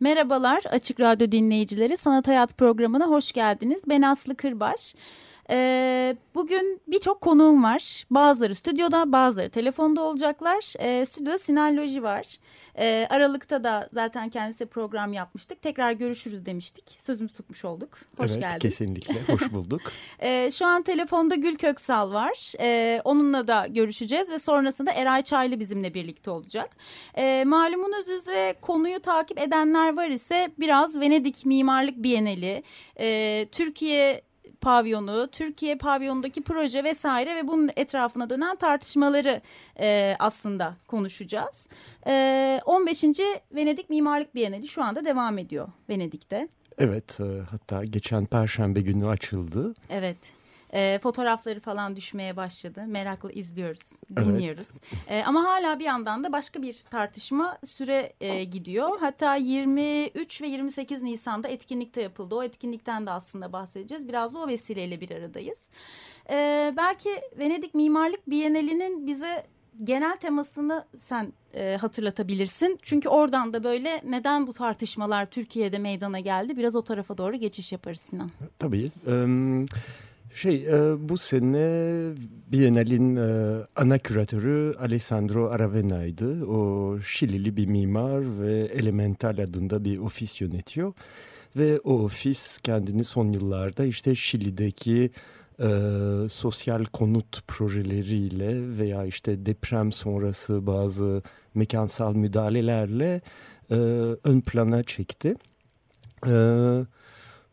Merhabalar Açık Radyo dinleyicileri. Sanat Hayat programına hoş geldiniz. Ben Aslı Kırbaş. Ee, bugün birçok konuğum var. Bazıları stüdyoda, bazıları telefonda olacaklar. Ee, stüdyoda Sinan Loji var. Ee, Aralık'ta da zaten kendisi program yapmıştık. Tekrar görüşürüz demiştik. Sözümüz tutmuş olduk. Hoş evet, geldin. kesinlikle. Hoş bulduk. Ee, şu an telefonda Gül Köksal var. Ee, onunla da görüşeceğiz ve sonrasında Eray Çaylı bizimle birlikte olacak. Ee, malumunuz üzere konuyu takip edenler var ise biraz Venedik Mimarlık Bienali, e, Türkiye pavyonu, Türkiye pavyonundaki proje vesaire ve bunun etrafına dönen tartışmaları e, aslında konuşacağız. E, 15. Venedik Mimarlık Bienali şu anda devam ediyor Venedik'te. Evet, e, hatta geçen Perşembe günü açıldı. Evet. E, fotoğrafları falan düşmeye başladı. Merakla izliyoruz, dinliyoruz. Evet. E, ama hala bir yandan da başka bir tartışma süre e, gidiyor. Hatta 23 ve 28 Nisan'da etkinlikte yapıldı. O etkinlikten de aslında bahsedeceğiz. Biraz da o vesileyle bir aradayız. E, belki Venedik Mimarlık Bienali'nin bize genel temasını sen e, hatırlatabilirsin. Çünkü oradan da böyle neden bu tartışmalar Türkiye'de meydana geldi? Biraz o tarafa doğru geçiş yaparız Sinan. Tabii. Evet. Şey bu sene Biennale'in ana küratörü Alessandro Aravena'ydı. O Şilili bir mimar ve Elemental adında bir ofis yönetiyor. Ve o ofis kendini son yıllarda işte Şili'deki e, sosyal konut projeleriyle veya işte deprem sonrası bazı mekansal müdahalelerle e, ön plana çekti. Evet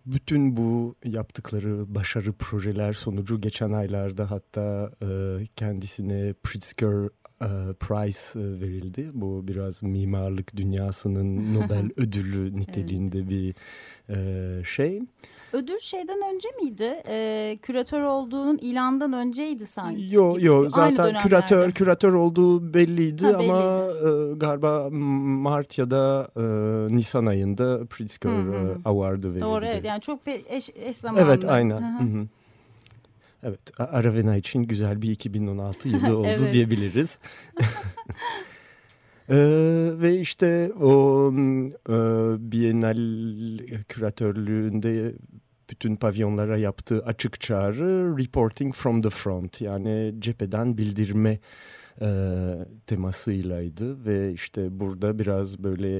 bütün bu yaptıkları başarı projeler sonucu geçen aylarda hatta e, kendisine Pritzker e, Prize e, verildi. Bu biraz mimarlık dünyasının Nobel ödülü niteliğinde evet. bir e, şey. Ödül şeyden önce miydi? E, küratör olduğunun ilandan önceydi sanki. Yok yok zaten küratör küratör olduğu belliydi, ha, belliydi. ama e, galiba Mart ya da e, Nisan ayında Pritzker e, Award'ı verildi. Doğru evet yani çok eş, eş zamanlı. Evet aynen. Hı -hı. Evet Aravena için güzel bir 2016 yılı oldu evet. diyebiliriz. Ee, ve işte o e, Bienal küratörlüğünde bütün pavyonlara yaptığı açık çağrı reporting from the front yani cepheden bildirme e, temasıylaydı ve işte burada biraz böyle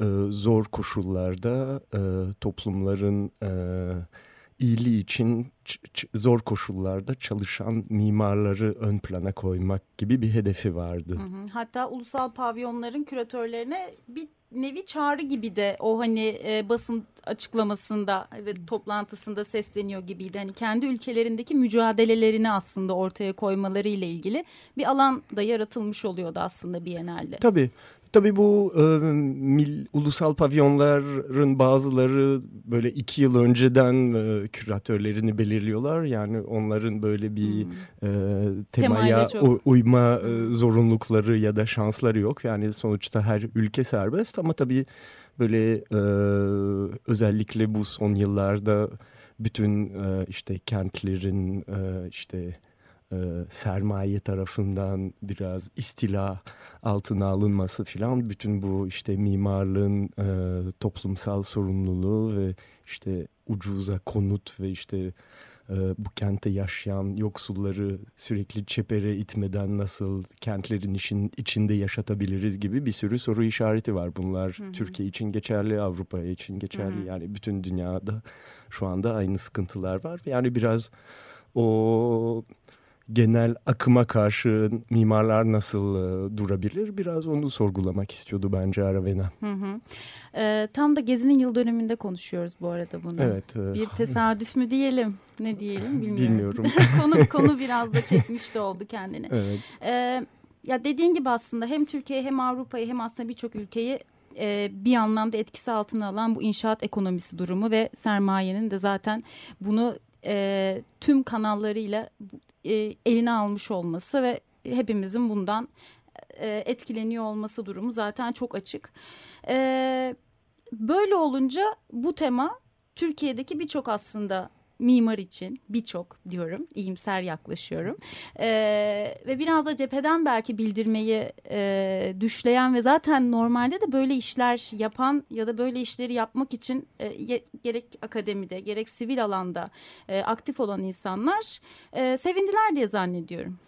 e, zor koşullarda e, toplumların e, iyiliği için zor koşullarda çalışan mimarları ön plana koymak gibi bir hedefi vardı. Hı hı. Hatta ulusal pavyonların küratörlerine bir nevi çağrı gibi de o hani e, basın açıklamasında ve toplantısında sesleniyor gibiydi. Hani kendi ülkelerindeki mücadelelerini aslında ortaya koymaları ile ilgili bir alan da yaratılmış oluyordu aslında Biennale'de. Tabii. Tabii bu e, mil, ulusal pavyonların bazıları böyle iki yıl önceden e, küratörlerini belirliyorlar. Yani onların böyle bir hmm. e, temaya uyma e, zorunlulukları ya da şansları yok. Yani sonuçta her ülke serbest ama tabii böyle e, özellikle bu son yıllarda bütün e, işte kentlerin e, işte e, sermaye tarafından biraz istila altına alınması filan bütün bu işte mimarlığın e, toplumsal sorumluluğu ve işte ucuza konut ve işte e, bu kente yaşayan yoksulları sürekli çepere itmeden nasıl kentlerin işin içinde yaşatabiliriz gibi bir sürü soru işareti var. Bunlar hı hı. Türkiye için geçerli, Avrupa için geçerli. Hı hı. Yani bütün dünyada şu anda aynı sıkıntılar var. Yani biraz o genel akıma karşı mimarlar nasıl e, durabilir? Biraz onu sorgulamak istiyordu bence Aravena. Hı hı. E, tam da Gezi'nin yıl dönümünde konuşuyoruz bu arada bunu. Evet. E, bir tesadüf mü diyelim? Ne diyelim bilmiyorum. Bilmiyorum. konu, konu biraz da çekmiş de oldu kendini. Evet. E, ya dediğin gibi aslında hem Türkiye hem Avrupa'yı hem aslında birçok ülkeyi e, bir anlamda etkisi altına alan bu inşaat ekonomisi durumu ve sermayenin de zaten bunu e, tüm kanallarıyla e, eline almış olması ve hepimizin bundan e, etkileniyor olması durumu zaten çok açık. E, böyle olunca bu tema Türkiye'deki birçok aslında mimar için birçok diyorum iyimser yaklaşıyorum ee, ve biraz da cepheden belki bildirmeyi e, düşleyen ve zaten normalde de böyle işler yapan ya da böyle işleri yapmak için e, gerek akademide gerek sivil alanda e, aktif olan insanlar e, sevindiler diye zannediyorum.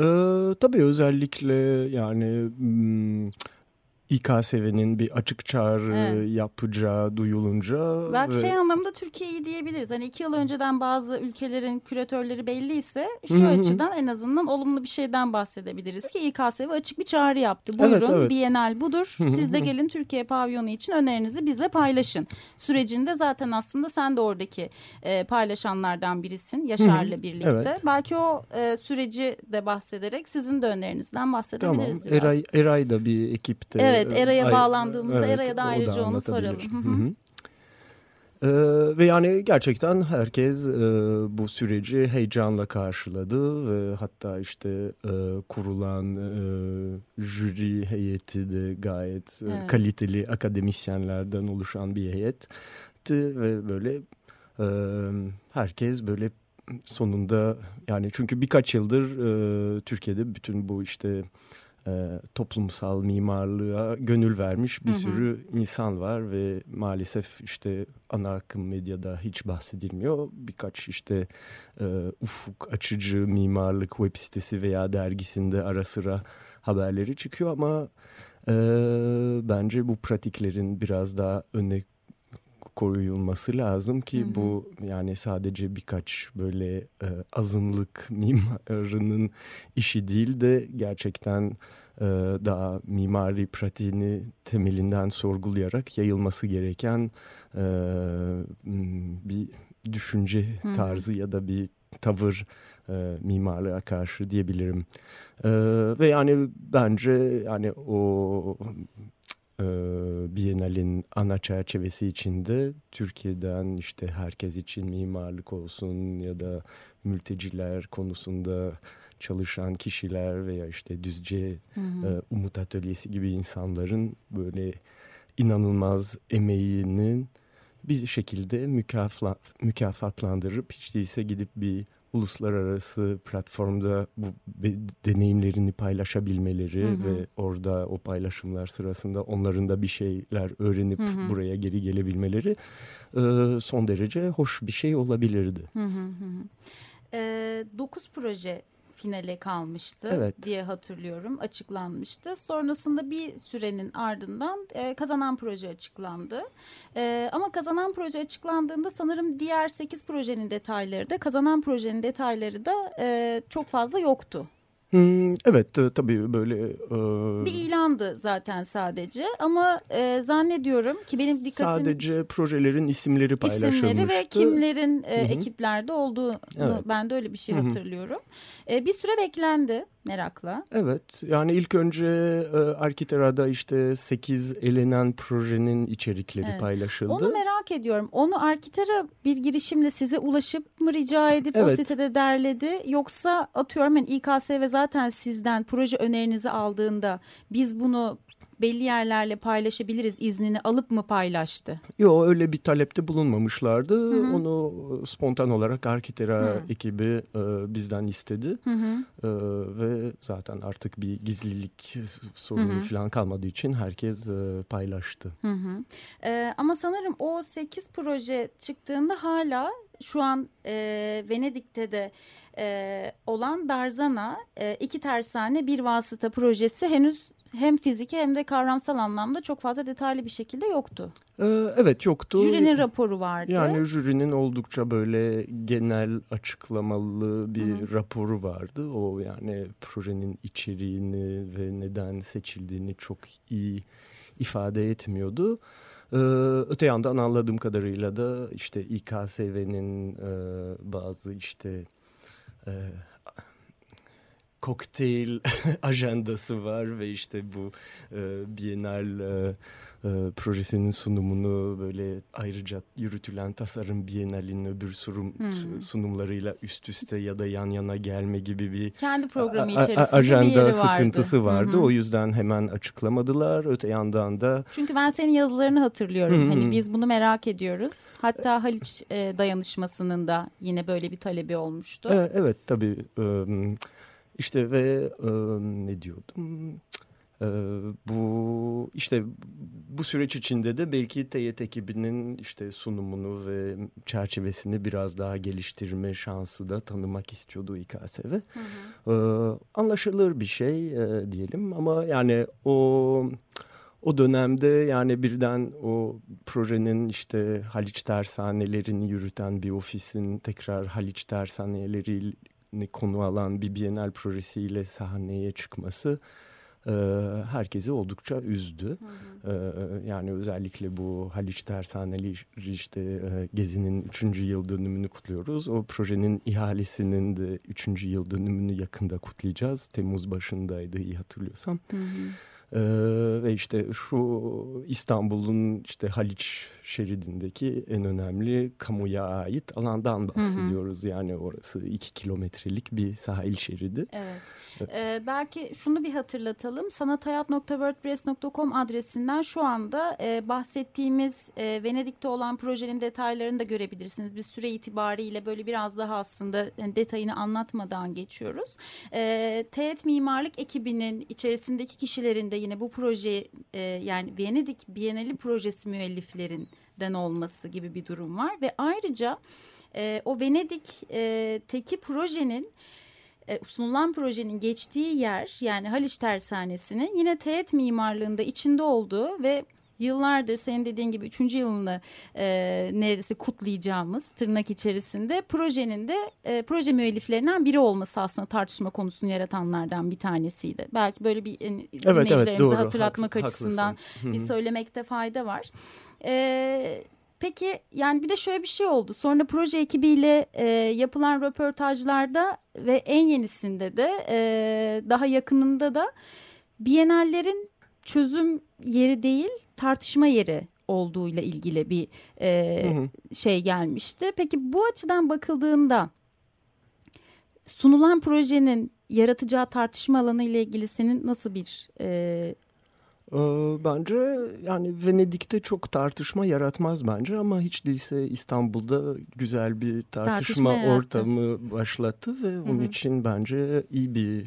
Ee, tabii özellikle yani... Hmm, İKSV'nin bir açık çağrı evet. yapacağı duyulunca. Belki ve... şey anlamında Türkiye'yi diyebiliriz. Hani iki yıl önceden bazı ülkelerin küratörleri belliyse şu açıdan en azından olumlu bir şeyden bahsedebiliriz ki İKSV açık bir çağrı yaptı. Buyurun evet, evet. Bienal budur. Siz de gelin Türkiye pavyonu için önerinizi bizle paylaşın. Sürecinde zaten aslında sen de oradaki e, paylaşanlardan birisin Yaşar'la birlikte. Evet. Belki o e, süreci de bahsederek sizin de önerinizden bahsedebiliriz tamam. biraz. Eray, Eray da bir ekipte. Evet Evet Era'ya Ay, bağlandığımızda evet, Era'ya da ayrıca onu soralım. Hı hı. Ee, ve yani gerçekten herkes e, bu süreci heyecanla karşıladı ve hatta işte e, kurulan e, jüri heyeti de gayet evet. kaliteli akademisyenlerden oluşan bir heyetti ve böyle e, herkes böyle sonunda yani çünkü birkaç yıldır e, Türkiye'de bütün bu işte e, toplumsal mimarlığa gönül vermiş bir hı hı. sürü insan var ve maalesef işte ana akım medyada hiç bahsedilmiyor. Birkaç işte e, ufuk açıcı mimarlık web sitesi veya dergisinde ara sıra haberleri çıkıyor ama e, bence bu pratiklerin biraz daha öne koruyulması lazım ki hı hı. bu yani sadece birkaç böyle e, azınlık mimarının işi değil de gerçekten e, daha mimari pratiğini temelinden sorgulayarak yayılması gereken e, bir düşünce tarzı hı hı. ya da bir tavır e, mimarlığa karşı diyebilirim. E, ve yani bence yani o e, Biennale'in ana çerçevesi içinde Türkiye'den işte herkes için mimarlık olsun ya da mülteciler konusunda çalışan kişiler veya işte Düzce hı hı. E, Umut Atölyesi gibi insanların böyle inanılmaz emeğinin bir şekilde mükafat, mükafatlandırıp hiç değilse gidip bir uluslararası platformda bu deneyimlerini paylaşabilmeleri hı hı. ve orada o paylaşımlar sırasında onların da bir şeyler öğrenip hı hı. buraya geri gelebilmeleri e, son derece hoş bir şey olabilirdi. Hı hı hı. E, dokuz proje finale kalmıştı evet. diye hatırlıyorum açıklanmıştı. Sonrasında bir sürenin ardından e, kazanan proje açıklandı. E, ama kazanan proje açıklandığında sanırım diğer sekiz projenin detayları da kazanan projenin detayları da e, çok fazla yoktu. Hmm, evet e, tabii böyle... E... Bir ilandı zaten sadece ama e, zannediyorum ki benim dikkatim... Sadece projelerin isimleri paylaşılmıştı. İsimleri ve kimlerin e, ekiplerde olduğunu evet. ben de öyle bir şey Hı -hı. hatırlıyorum. E, bir süre beklendi merakla. Evet yani ilk önce e, Arkitera'da işte 8 elenen projenin içerikleri evet. paylaşıldı. Onu merak ediyorum. Onu Arkitera bir girişimle size ulaşıp mı rica edip evet. o sitede derledi? Yoksa atıyorum yani İKSV zaten sizden proje önerinizi aldığında biz bunu belli yerlerle paylaşabiliriz iznini alıp mı paylaştı? Yok öyle bir talepte bulunmamışlardı. Hı -hı. Onu spontan olarak Arkitera Hı. ekibi e, bizden istedi. Hı -hı. E, ve zaten artık bir gizlilik sorunu Hı -hı. falan kalmadığı için herkes e, paylaştı. Hı -hı. E, ama sanırım o 8 proje çıktığında hala şu an e, Venedik'te de e, olan Darzana e, iki tersane bir vasıta projesi henüz hem fiziki hem de kavramsal anlamda çok fazla detaylı bir şekilde yoktu. Ee, evet yoktu. Jürinin raporu vardı. Yani jürinin oldukça böyle genel açıklamalı bir Hı -hı. raporu vardı. O yani projenin içeriğini ve neden seçildiğini çok iyi ifade etmiyordu. Ee, öte yandan anladığım kadarıyla da işte İKSV'nin e, bazı işte e, kokteyl ajandası var ve işte bu e, Bienal e, e, projesinin sunumunu böyle ayrıca yürütülen tasarım Bienal'in öbür sunum, hmm. sunumlarıyla üst üste ya da yan yana gelme gibi bir kendi programı içerisinde ajanda bir yeri sıkıntısı vardı. vardı. Hı -hı. O yüzden hemen açıklamadılar. Öte yandan da çünkü ben senin yazılarını hatırlıyorum. -hı. Hani biz bunu merak ediyoruz. Hatta Haliç e, dayanışmasının da yine böyle bir talebi olmuştu. E, evet tabii. E, işte ve e, ne diyordum? E, bu işte bu süreç içinde de belki TYT ekibinin işte sunumunu ve çerçevesini biraz daha geliştirme şansı da tanımak istiyordu İKSV. Hı hı. E, anlaşılır bir şey e, diyelim ama yani o o dönemde yani birden o projenin işte Haliç tersanelerini yürüten bir ofisin tekrar Haliç tersaneleri konu alan bir Bienal projesiyle sahneye çıkması e, herkesi oldukça üzdü. Hı hı. E, yani özellikle bu Haliç Tersaneli işte e, Gezi'nin 3. yıl dönümünü kutluyoruz. O projenin ihalesinin de 3. yıl dönümünü yakında kutlayacağız. Temmuz başındaydı iyi hatırlıyorsam. Hı hı. Ee, ve işte şu İstanbul'un işte Haliç şeridindeki en önemli kamuya ait alandan bahsediyoruz. Hı hı. Yani orası iki kilometrelik bir sahil şeridi. Evet. Ee, belki şunu bir hatırlatalım. sanathayat.wordpress.com adresinden şu anda e, bahsettiğimiz e, Venedik'te olan projenin detaylarını da görebilirsiniz. Biz süre itibariyle böyle biraz daha aslında yani detayını anlatmadan geçiyoruz. E, Teğet Mimarlık ekibinin içerisindeki kişilerin de yine bu proje e, yani Venedik Bienali projesi müelliflerinden olması gibi bir durum var. Ve ayrıca e, o Venedik'teki e, projenin e, sunulan projenin geçtiği yer yani Haliç Tersanesi'nin yine teğet mimarlığında içinde olduğu ve yıllardır senin dediğin gibi üçüncü yılını e, neredeyse kutlayacağımız tırnak içerisinde projenin de e, proje müelliflerinden biri olması aslında tartışma konusunu yaratanlardan bir tanesiydi. Belki böyle bir dinleyicilerimize evet, evet, hatırlatmak Hak, açısından haklısın. bir söylemekte fayda var. Evet Peki yani bir de şöyle bir şey oldu. Sonra proje ekibiyle e, yapılan röportajlarda ve en yenisinde de e, daha yakınında da Bienallerin çözüm yeri değil tartışma yeri olduğuyla ilgili bir e, hı hı. şey gelmişti. Peki bu açıdan bakıldığında sunulan projenin yaratacağı tartışma alanı ile ilgili senin nasıl bir e, Bence yani Venedik'te çok tartışma yaratmaz bence ama hiç değilse İstanbul'da güzel bir tartışma, tartışma ortamı başlattı ve onun Hı -hı. için bence iyi bir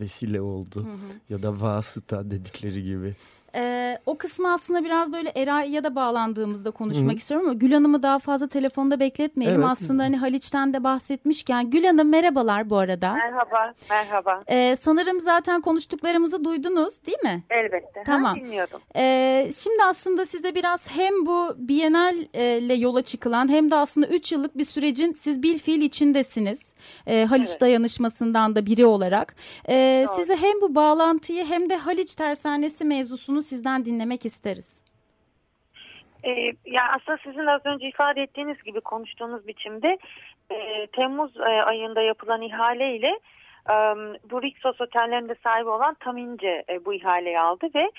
vesile oldu. Hı -hı. Ya da vasıta dedikleri gibi. Ee, o kısmı aslında biraz böyle Eray'a da bağlandığımızda konuşmak Hı-hı. istiyorum ama Gül Hanım'ı daha fazla telefonda bekletmeyelim. Evet. Aslında hani Haliç'ten de bahsetmişken Gül Hanım merhabalar bu arada. Merhaba, merhaba. Ee, sanırım zaten konuştuklarımızı duydunuz değil mi? Elbette. Tamam. Ha, dinliyordum. Ee, şimdi aslında size biraz hem bu Bienal ile yola çıkılan hem de aslında 3 yıllık bir sürecin siz bil fiil içindesiniz. Ee, Haliç evet. dayanışmasından da biri olarak. Ee, size hem bu bağlantıyı hem de Haliç tersanesi mevzusunu sizden dinlemek isteriz. Ee, yani aslında sizin az önce ifade ettiğiniz gibi konuştuğunuz biçimde e, Temmuz e, ayında yapılan ihale ile e, bu Rixos otellerinde sahibi olan Tamince e, bu ihaleyi aldı ve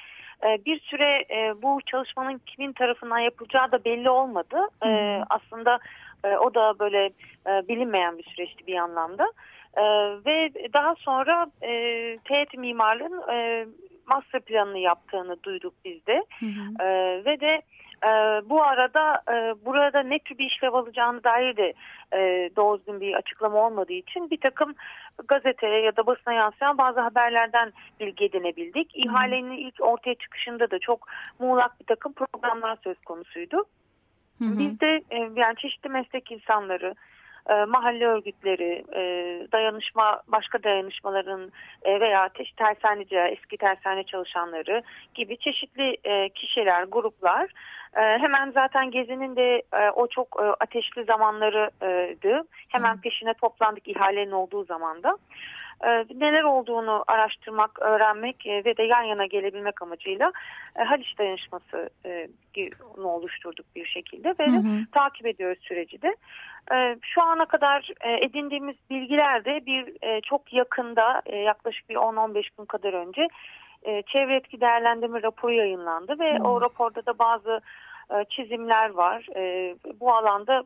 e, bir süre e, bu çalışmanın kimin tarafından yapılacağı da belli olmadı. E, aslında o da böyle bilinmeyen bir süreçti bir anlamda. Ve daha sonra teğet mimarlığın master planını yaptığını duyduk biz de. Hı hı. E, ve de e, bu arada e, burada ne tür bir işlev alacağını dair de e, doğru düzgün bir açıklama olmadığı için bir takım gazeteye ya da basına yansıyan bazı haberlerden bilgi edinebildik. Hı hı. İhalenin ilk ortaya çıkışında da çok muğlak bir takım programlar söz konusuydu. Hı hı. Biz de e, yani çeşitli meslek insanları, e, mahalle örgütleri, e, dayanışma, başka dayanışmaların e, veya tersaneci, eski tersane çalışanları gibi çeşitli e, kişiler, gruplar e, hemen zaten Gezi'nin de e, o çok e, ateşli zamanlarıydı. Hemen peşine toplandık ihalenin olduğu zamanda. E, neler olduğunu araştırmak, öğrenmek e, ve de yan yana gelebilmek amacıyla e, Haliç Dayanışması e, oluşturduk bir şekilde ve hı hı. takip ediyoruz süreci de. Şu ana kadar edindiğimiz bilgilerde bir e, çok yakında yaklaşık bir 10-15 gün kadar önce çevre etki değerlendirme raporu yayınlandı ve hı. o raporda da bazı çizimler var. Bu alanda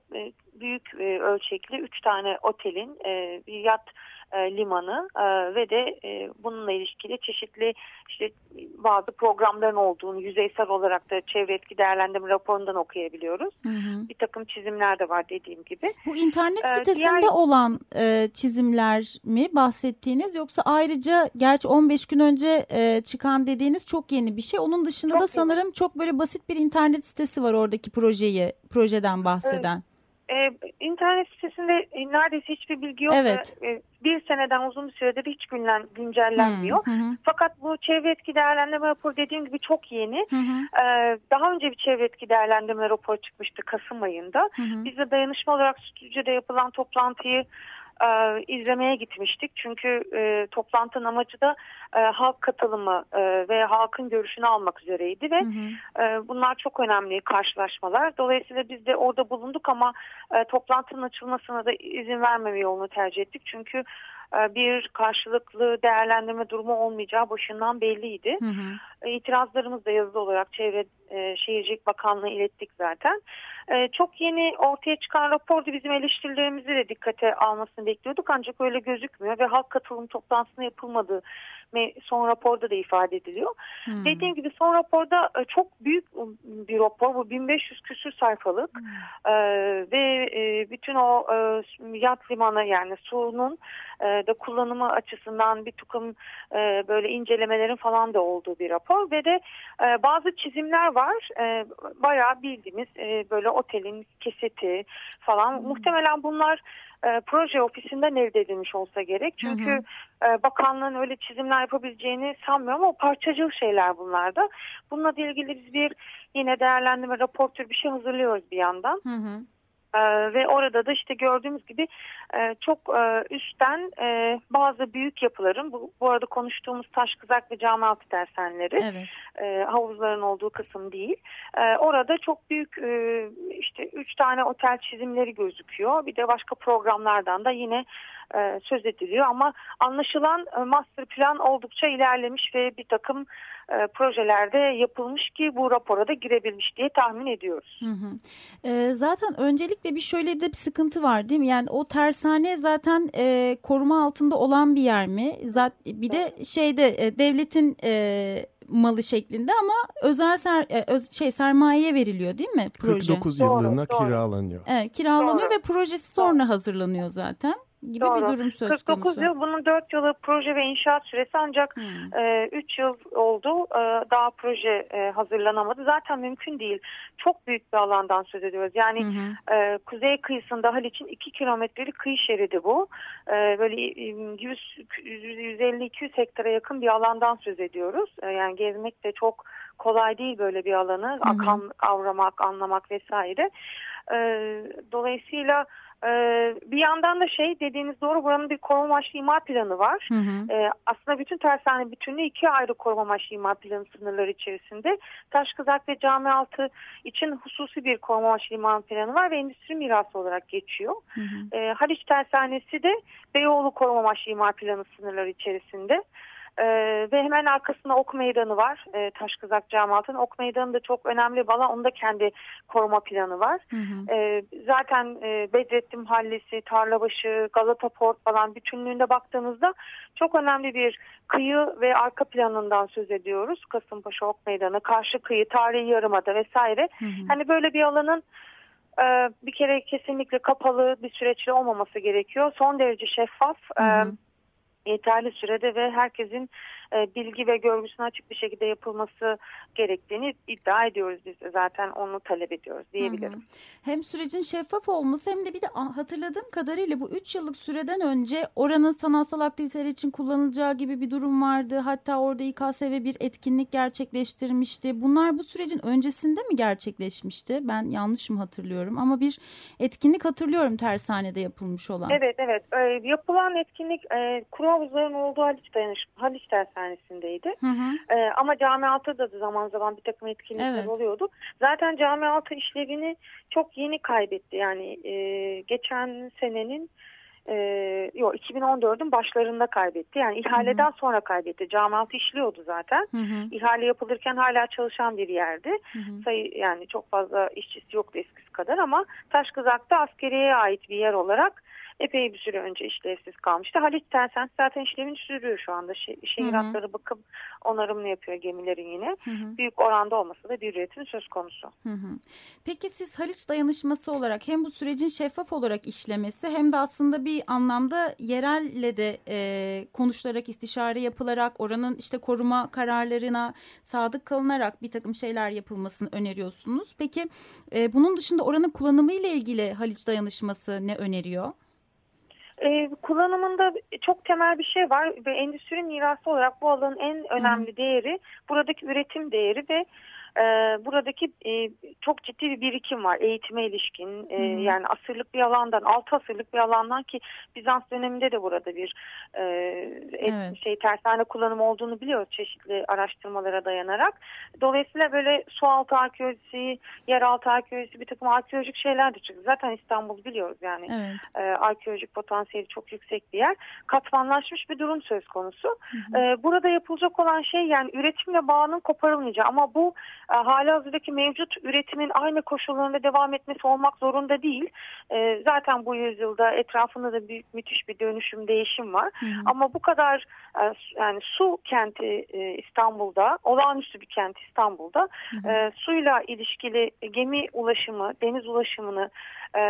büyük ölçekli 3 tane otelin bir yat e, limanı e, ve de e, bununla ilişkili çeşitli işte bazı programların olduğunu yüzeysel olarak da çevre etki değerlendirme raporundan okuyabiliyoruz. Hı hı. Bir takım çizimler de var dediğim gibi. Bu internet sitesinde diğer... olan e, çizimler mi bahsettiğiniz yoksa ayrıca gerçi 15 gün önce e, çıkan dediğiniz çok yeni bir şey. Onun dışında çok da sanırım yeni. çok böyle basit bir internet sitesi var oradaki projeyi projeden bahseden. Evet. Ee, internet sitesinde e, neredeyse hiçbir bilgi yok. Evet. E, bir seneden uzun bir süredir hiç günlen, güncellenmiyor. Hı hı. Fakat bu çevre etki değerlendirme raporu dediğim gibi çok yeni. Hı hı. Ee, daha önce bir çevre etki değerlendirme raporu çıkmıştı Kasım ayında. Hı hı. Biz de dayanışma olarak stüdyoda yapılan toplantıyı e, izlemeye gitmiştik. Çünkü e, toplantının amacı da e, halk katılımı e, ve halkın görüşünü almak üzereydi ve hı hı. E, bunlar çok önemli karşılaşmalar. Dolayısıyla biz de orada bulunduk ama e, toplantının açılmasına da izin vermeme yolunu tercih ettik. Çünkü e, bir karşılıklı değerlendirme durumu olmayacağı başından belliydi. Hı hı. E, itirazlarımız da yazılı olarak Çevre e, Şehircilik Bakanlığı'na ilettik zaten. Çok yeni ortaya çıkan raporda bizim eleştirilerimizi de dikkate almasını bekliyorduk ancak öyle gözükmüyor ve halk katılım toplantısına yapılmadığı son raporda da ifade ediliyor. Hmm. Dediğim gibi son raporda çok büyük bir rapor bu 1500 küsür sayfalık hmm. ve bütün o yat limanı yani sunun e, da kullanımı açısından bir takım e, böyle incelemelerin falan da olduğu bir rapor ve de e, bazı çizimler var. E, bayağı bildiğimiz e, böyle otelin keseti falan. Hmm. Muhtemelen bunlar e, proje ofisinden elde edilmiş olsa gerek. Çünkü hı hı. E, bakanlığın öyle çizimler yapabileceğini sanmıyorum ama parçacıl şeyler bunlar da. Bununla ilgili biz bir yine değerlendirme rapor tür bir şey hazırlıyoruz bir yandan. Hı hı. Ee, ve orada da işte gördüğümüz gibi e, çok e, üstten e, bazı büyük yapıların bu, bu arada konuştuğumuz taş kızak ve camialtı tersenleri evet. e, havuzların olduğu kısım değil. E, orada çok büyük e, işte üç tane otel çizimleri gözüküyor. Bir de başka programlardan da yine e, söz ediliyor ama anlaşılan e, master plan oldukça ilerlemiş ve bir takım e, projelerde yapılmış ki bu rapora da girebilmiş diye tahmin ediyoruz. Hı hı. E, zaten öncelikle bir şöyle de bir sıkıntı var değil mi? Yani o tersane zaten e, koruma altında olan bir yer mi? Zaten bir de şeyde e, devletin e, malı şeklinde ama özel ser, e, öz, şey sermayeye veriliyor değil mi proje? 49 yıllığına doğru, kiralanıyor. Evet, kiralanıyor doğru. ve projesi sonra doğru. hazırlanıyor zaten gibi Doğru. bir durum söz 49 konusu. 49 yıl bunun 4 yılı proje ve inşaat süresi ancak hmm. e, 3 yıl oldu e, daha proje e, hazırlanamadı. Zaten mümkün değil. Çok büyük bir alandan söz ediyoruz. Yani hmm. e, kuzey kıyısında Haliç'in 2 kilometrelik kıyı şeridi bu. E, böyle 150-200 hektara yakın bir alandan söz ediyoruz. E, yani gezmek de çok kolay değil böyle bir alanı. Hmm. Akan, avramak, anlamak vesaire. E, dolayısıyla ee, bir yandan da şey dediğiniz doğru buranın bir koruma amaçlı imar planı var. Hı hı. Ee, aslında bütün tersane bütünlüğü iki ayrı koruma amaçlı imar planı sınırları içerisinde. Taşkızak ve Camialtı için hususi bir koruma amaçlı imar planı var ve endüstri mirası olarak geçiyor. Hı hı. Ee, Haliç Tersanesi de Beyoğlu koruma amaçlı imar planı sınırları içerisinde. Ee, ve hemen arkasında ok meydanı var. Ee, Taşkızak Camiatı'nın ok meydanı da çok önemli bir alan. Onun da kendi koruma planı var. Hı hı. Ee, zaten e, Bedrettin Mahallesi, Tarlabaşı, Galata Port falan bütünlüğünde baktığımızda çok önemli bir kıyı ve arka planından söz ediyoruz. Kasımpaşa Ok Meydanı, karşı kıyı, tarihi yarımada vesaire. Hı hı. Hani böyle bir alanın e, bir kere kesinlikle kapalı bir süreçte olmaması gerekiyor. Son derece şeffaf. Hı hı. Yeterli sürede ve herkesin e, bilgi ve görgüsüne açık bir şekilde yapılması gerektiğini iddia ediyoruz biz de zaten onu talep ediyoruz diyebilirim. Hı hı. Hem sürecin şeffaf olması hem de bir de hatırladığım kadarıyla bu 3 yıllık süreden önce oranın sanatsal aktiviteler için kullanılacağı gibi bir durum vardı. Hatta orada İKSV bir etkinlik gerçekleştirmişti. Bunlar bu sürecin öncesinde mi gerçekleşmişti? Ben yanlış mı hatırlıyorum? Ama bir etkinlik hatırlıyorum tersanede yapılmış olan. Evet evet. Ee, yapılan etkinlik e, kuru havuzların olduğu Haliç, dayanış, Haliç Tersanesi'ndeydi. Hı hı. E, ama camialtı da zaman zaman bir takım etkinlikler evet. oluyordu. Zaten camialtı işlevini çok yeni kaybetti. Yani e, geçen senenin e, yok 2014'ün başlarında kaybetti. Yani ihaleden hı hı. sonra kaybetti. Camialtı işliyordu zaten. Hı hı. İhale yapılırken hala çalışan bir yerdi. Hı hı. Sayı yani çok fazla işçisi yoktu eskisi kadar ama Taşkızak'ta askeriye ait bir yer olarak epey bir süre önce işlevsiz kalmıştı. Halit Tersen zaten işlevini sürüyor şu anda. Şe şehir hatları bakım onarımını yapıyor gemilerin yine. Hı hı. Büyük oranda olmasa da bir üretim söz konusu. Hı hı. Peki siz Haliç dayanışması olarak hem bu sürecin şeffaf olarak işlemesi hem de aslında bir anlamda yerelle de e, konuşularak istişare yapılarak oranın işte koruma kararlarına sadık kalınarak bir takım şeyler yapılmasını öneriyorsunuz. Peki e, bunun dışında oranın kullanımı ile ilgili Haliç dayanışması ne öneriyor? E, kullanımında çok temel bir şey var ve endüstri mirası olarak bu alanın en önemli değeri buradaki üretim değeri ve e, buradaki e, çok ciddi bir birikim var eğitime ilişkin e, hmm. yani asırlık bir alandan altı asırlık bir alandan ki Bizans döneminde de burada bir e, evet. şey tersane kullanımı olduğunu biliyoruz çeşitli araştırmalara dayanarak. Dolayısıyla böyle su altı arkeolojisi, yeraltı arkeolojisi bir takım arkeolojik şeyler de çıktı. Zaten İstanbul biliyoruz yani evet. e, arkeolojik potansiyeli çok yüksek bir yer. Katmanlaşmış bir durum söz konusu. Hı E, burada yapılacak olan şey yani üretimle bağının koparılmayacağı ama bu e, hali hazırdaki mevcut üretimin aynı koşullarında devam etmesi olmak zorunda değil. E, zaten bu yüzyılda etrafında da büyük müthiş bir dönüşüm, değişim var. Hı hı. Ama bu kadar e, yani su kenti İstanbul'da, olağanüstü bir kent İstanbul'da hı hı. suyla ilişkili gemi ulaşımı, deniz ulaşımını e,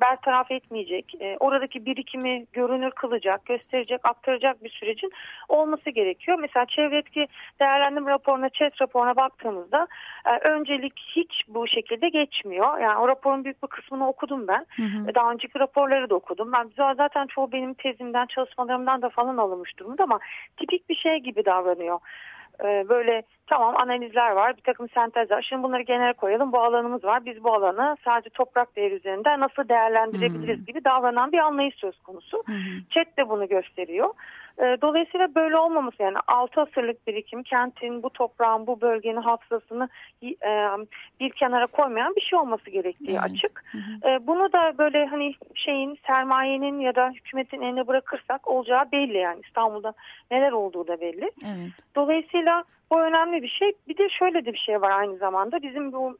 bertaraf etmeyecek, e, oradaki birikimi görünür kılacak, gösterecek, aktaracak bir sürecin olması gerekiyor. Mesela çevre etki değerlendirme raporuna, ÇES raporuna baktığımızda e, öncelik hiç bu şekilde geçmiyor. Yani o raporun büyük bir kısmını okudum ben. Hı hı. Daha önceki raporları da okudum. Ben zaten çoğu benim tezimden, çalışmalarımdan da falan alınmış durumda ama tipik bir şey gibi davranıyor. Ee, böyle tamam analizler var bir takım sentezler şimdi bunları genel koyalım bu alanımız var biz bu alanı sadece toprak değeri üzerinden nasıl değerlendirebiliriz hmm. gibi davranan bir anlayış söz konusu. Hmm. Chat de bunu gösteriyor. Ee, dolayısıyla böyle olmaması yani 6 asırlık birikim kentin bu toprağın bu bölgenin hafızasını e, bir kenara koymayan bir şey olması gerektiği hmm. açık. Hmm. Bunu da böyle hani şeyin sermayenin ya da hükümetin eline bırakırsak olacağı belli yani İstanbul'da neler olduğu da belli. Evet. Dolayısıyla bu önemli bir şey. Bir de şöyle de bir şey var aynı zamanda. Bizim bu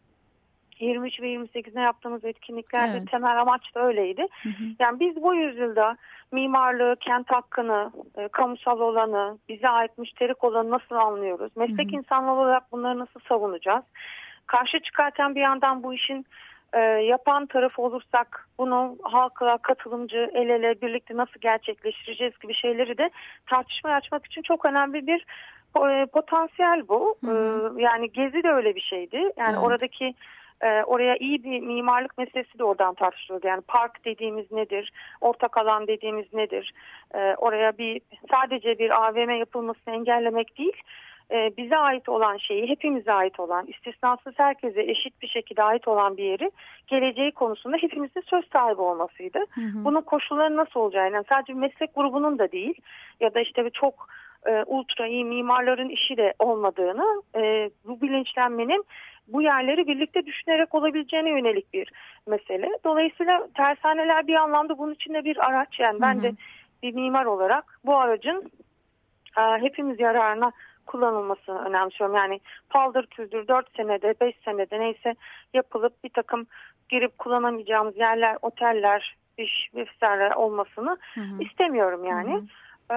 23 ve 28'de yaptığımız etkinliklerde evet. temel amaç da öyleydi. Hı hı. Yani biz bu yüzyılda mimarlığı, kent hakkını, e, kamusal olanı, bize ait müşterik olanı nasıl anlıyoruz? Meslek hı hı. insanları olarak bunları nasıl savunacağız? Karşı çıkarken bir yandan bu işin e, yapan taraf olursak bunu halkla katılımcı el ele birlikte nasıl gerçekleştireceğiz gibi şeyleri de tartışmaya açmak için çok önemli bir e, potansiyel bu. Hı hı. E, yani Gezi de öyle bir şeydi. Yani evet. oradaki e, oraya iyi bir mimarlık meselesi de oradan tartışılıyordu. Yani park dediğimiz nedir? Ortak alan dediğimiz nedir? Oraya bir sadece bir AVM yapılmasını engellemek değil bize ait olan şeyi, hepimize ait olan, istisnasız herkese eşit bir şekilde ait olan bir yeri geleceği konusunda hepimizin söz sahibi olmasıydı. Hı hı. Bunun koşulları nasıl olacağı, yani sadece meslek grubunun da değil ya da işte çok e, ultra iyi mimarların işi de olmadığını, e, bu bilinçlenmenin bu yerleri birlikte düşünerek olabileceğine yönelik bir mesele. Dolayısıyla tersaneler bir anlamda bunun içinde bir araç. Yani ben hı hı. de bir mimar olarak bu aracın e, hepimiz yararına kullanılmasını önemsiyorum. Yani paldır küldür 4 senede 5 senede neyse yapılıp bir takım girip kullanamayacağımız yerler, oteller, iş vesaire olmasını hı hı. istemiyorum yani. Hı hı. Ee,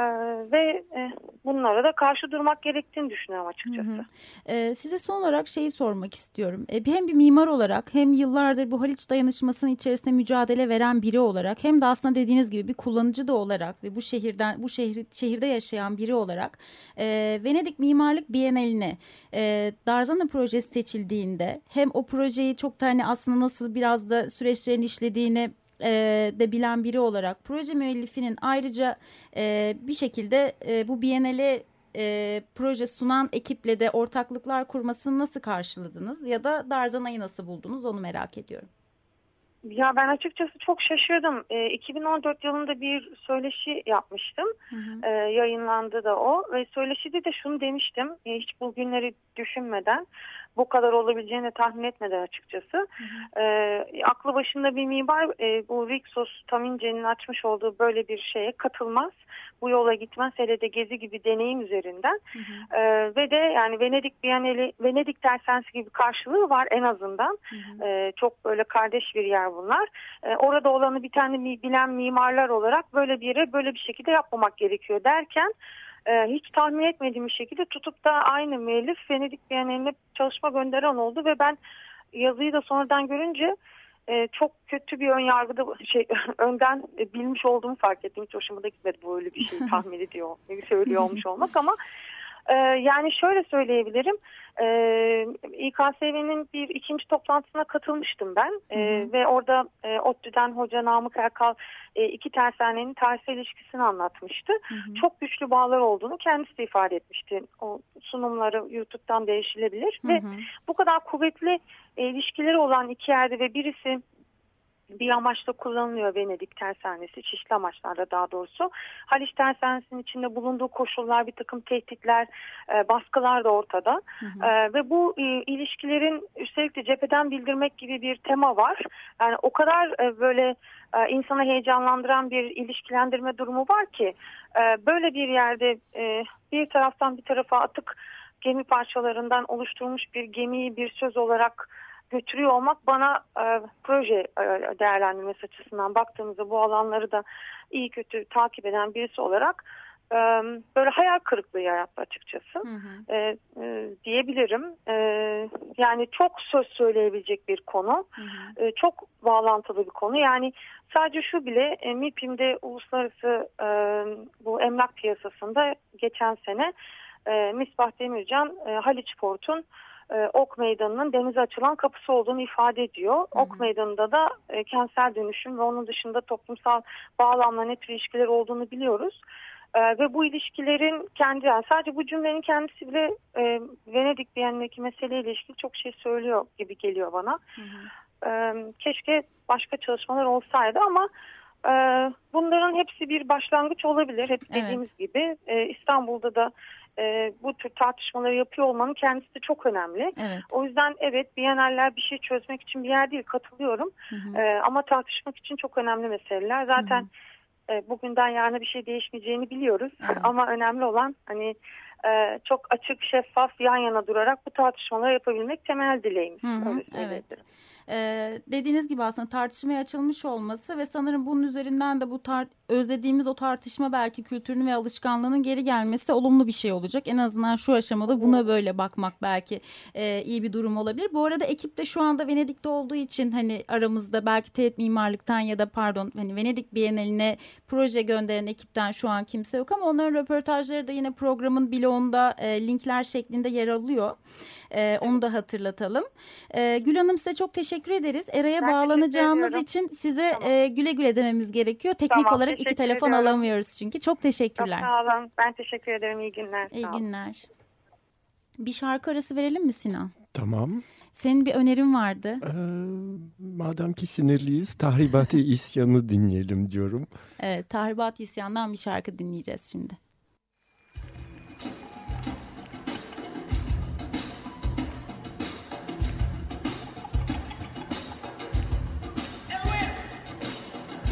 ve e, bunlara da karşı durmak gerektiğini düşünüyorum açıkçası. Hı hı. Ee, size son olarak şeyi sormak istiyorum. Ee, hem bir mimar olarak hem yıllardır bu Haliç dayanışmasının içerisinde mücadele veren biri olarak hem de aslında dediğiniz gibi bir kullanıcı da olarak ve bu şehirden bu şehir, şehirde yaşayan biri olarak e, Venedik Mimarlık Bienalini e, Darzana projesi seçildiğinde hem o projeyi çok tane aslında nasıl biraz da süreçlerin işlediğini e, de bilen biri olarak proje müellifinin ayrıca e, bir şekilde e, bu Biennale e, proje sunan ekiple de ortaklıklar kurmasını nasıl karşıladınız ya da Darzana'yı nasıl buldunuz onu merak ediyorum. Ya ben açıkçası çok şaşırdım. E, 2014 yılında bir söyleşi yapmıştım. Hı hı. E, yayınlandı da o ve söyleşide de şunu demiştim. E, hiç bugünleri düşünmeden bu kadar olabileceğini tahmin etmeden açıkçası. Hı hı. E, aklı başında bir mimar e, bu Rixos Tamince'nin açmış olduğu böyle bir şeye katılmaz. Bu yola gitmez hele de gezi gibi deneyim üzerinden. Hı hı. E, ve de yani Venedik Biyaneli, Venedik Tersensi gibi karşılığı var en azından. Hı hı. E, çok böyle kardeş bir yer bunlar. E, orada olanı bir tane bilen mimarlar olarak böyle bir yere böyle bir şekilde yapmamak gerekiyor derken e, hiç tahmin etmediğim bir şekilde tutup da aynı müellif Venedik Bienali'ne çalışma gönderen oldu ve ben yazıyı da sonradan görünce e, çok kötü bir ön yargıda şey önden e, bilmiş olduğumu fark ettim. Hiç hoşuma da gitmedi böyle bir şey tahmin ediyor, söylüyor olmuş olmak ama e, yani şöyle söyleyebilirim. E, İKSV'nin bir ikinci toplantısına katılmıştım ben e, ve orada e, ODTÜ'den Hoca Namık Erkal e, iki tersanenin tarihsel ilişkisini anlatmıştı. Hı hı. Çok güçlü bağlar olduğunu kendisi de ifade etmişti. O sunumları YouTube'dan değişilebilir hı hı. ve bu kadar kuvvetli e, ilişkileri olan iki yerde ve birisi bir amaçla kullanılıyor Venedik tersanesi, çeşitli amaçlarda daha doğrusu. Haliç tersanesinin içinde bulunduğu koşullar, bir takım tehditler, e, baskılar da ortada. Hı hı. E, ve bu e, ilişkilerin üstelik de cepheden bildirmek gibi bir tema var. Yani o kadar e, böyle e, insanı heyecanlandıran bir ilişkilendirme durumu var ki e, böyle bir yerde e, bir taraftan bir tarafa atık gemi parçalarından oluşturulmuş bir gemiyi bir söz olarak götürüyor olmak bana e, proje e, değerlendirmesi açısından baktığımızda bu alanları da iyi kötü takip eden birisi olarak e, böyle hayal kırıklığı yarattı açıkçası hı hı. E, e, diyebilirim. E, yani çok söz söyleyebilecek bir konu, hı hı. E, çok bağlantılı bir konu. Yani sadece şu bile e, MİPİM'de uluslararası e, bu emlak piyasasında geçen sene e, Misbah Demircan e, Haliç Port'un e, ok Meydanı'nın denize açılan kapısı olduğunu ifade ediyor. Hı hı. Ok Meydanı'nda da e, kentsel dönüşüm ve onun dışında toplumsal bağlamla net ilişkiler olduğunu biliyoruz. E, ve bu ilişkilerin kendi yani sadece bu cümlenin kendisi bile e, Venedik Bienalindeki meseleyle ilişkili çok şey söylüyor gibi geliyor bana. Hı hı. E, keşke başka çalışmalar olsaydı ama e, bunların hepsi bir başlangıç olabilir. Hep dediğimiz evet. gibi e, İstanbul'da da e, bu tür tartışmaları yapıyor olmanın kendisi de çok önemli. Evet. O yüzden evet Biyenerler bir şey çözmek için bir yer değil katılıyorum. Hı hı. E, ama tartışmak için çok önemli meseleler. Zaten hı hı. E, bugünden yarına bir şey değişmeyeceğini biliyoruz. Hı. Ama önemli olan hani e, çok açık, şeffaf, yan yana durarak bu tartışmaları yapabilmek temel dileğimiz. Hı hı, evet. Ee, dediğiniz gibi aslında tartışmaya açılmış olması ve sanırım bunun üzerinden de bu tar özlediğimiz o tartışma belki kültürünün ve alışkanlığının geri gelmesi olumlu bir şey olacak. En azından şu aşamada buna böyle bakmak belki e, iyi bir durum olabilir. Bu arada ekip de şu anda Venedik'te olduğu için hani aramızda belki teğet mimarlıktan ya da pardon hani Venedik Bienali'ne proje gönderen ekipten şu an kimse yok ama onların röportajları da yine programın bloğunda e, linkler şeklinde yer alıyor. E, onu da hatırlatalım. E, Gül Hanım size çok teşekkür ederiz. Era'ya bağlanacağımız için size tamam. e, güle güle dememiz gerekiyor. Teknik tamam, olarak iki telefon ediyorum. alamıyoruz çünkü. Çok teşekkürler. Çok sağ olun. Ben teşekkür ederim. İyi günler. İyi günler. Bir şarkı arası verelim mi Sinan? Tamam. Senin bir önerin vardı. Ee, madem ki sinirliyiz tahribat isyanı dinleyelim diyorum. Evet tahribat isyandan bir şarkı dinleyeceğiz şimdi.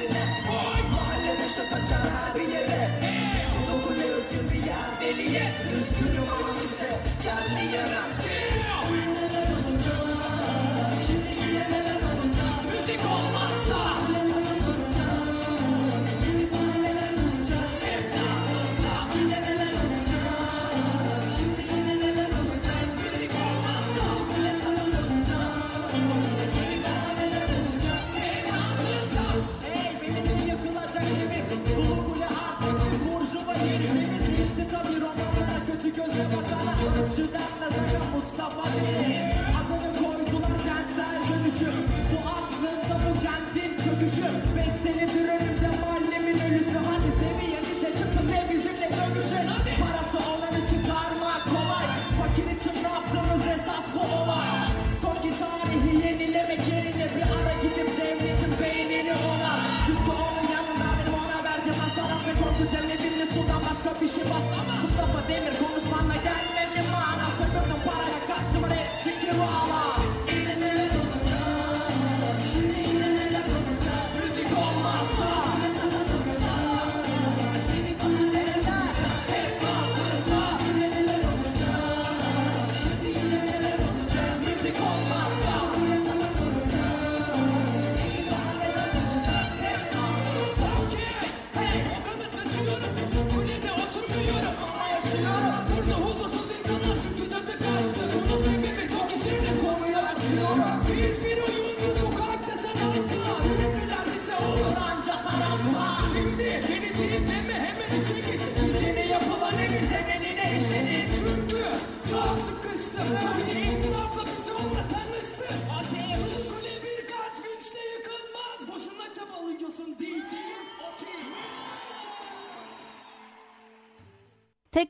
sesine Mahalle neşe saçar her bir yere Sudoku'ya özgür bir yer deliye Üzgünüm ama size kendi yaram Rapçiden Nazaka Mustafa değil Adını koydular kentsel dönüşüm Bu aslında bu kentin çöküşü Beş senedir önümde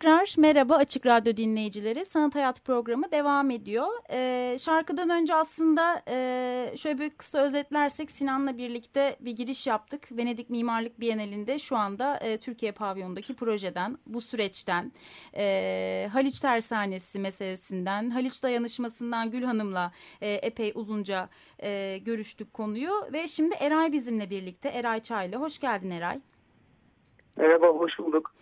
Tekrar merhaba Açık Radyo dinleyicileri. Sanat Hayat programı devam ediyor. Ee, şarkıdan önce aslında e, şöyle bir kısa özetlersek Sinan'la birlikte bir giriş yaptık. Venedik Mimarlık Bienalinde şu anda e, Türkiye pavyondaki projeden, bu süreçten, e, Haliç Tersanesi meselesinden, Haliç Dayanışması'ndan Gül Hanım'la e, epey uzunca e, görüştük konuyu. Ve şimdi Eray bizimle birlikte, Eray Çaylı. Hoş geldin Eray. Merhaba, hoş bulduk.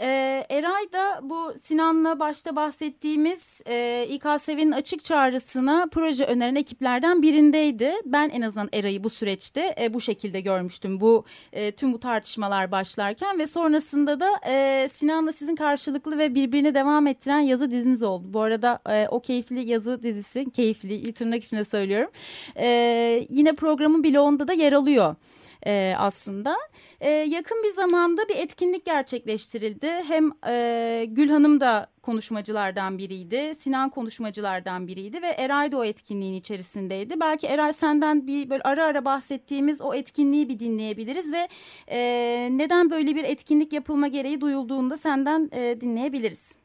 Ee, Eray da bu Sinan'la başta bahsettiğimiz e, İKSV'nin açık çağrısına proje öneren ekiplerden birindeydi. Ben en azından Eray'ı bu süreçte e, bu şekilde görmüştüm. Bu e, tüm bu tartışmalar başlarken ve sonrasında da e, Sinan'la sizin karşılıklı ve birbirini devam ettiren yazı diziniz oldu. Bu arada e, o keyifli yazı dizisi, keyifli tırnak içinde söylüyorum. E, yine programın bloğunda da yer alıyor e, aslında. E, yakın bir zamanda bir etkinlik gerçekleştirildi. Hem e, Gül Hanım da konuşmacılardan biriydi, Sinan konuşmacılardan biriydi ve Eray da o etkinliğin içerisindeydi. Belki Eray senden bir böyle ara ara bahsettiğimiz o etkinliği bir dinleyebiliriz ve e, neden böyle bir etkinlik yapılma gereği duyulduğunda senden e, dinleyebiliriz.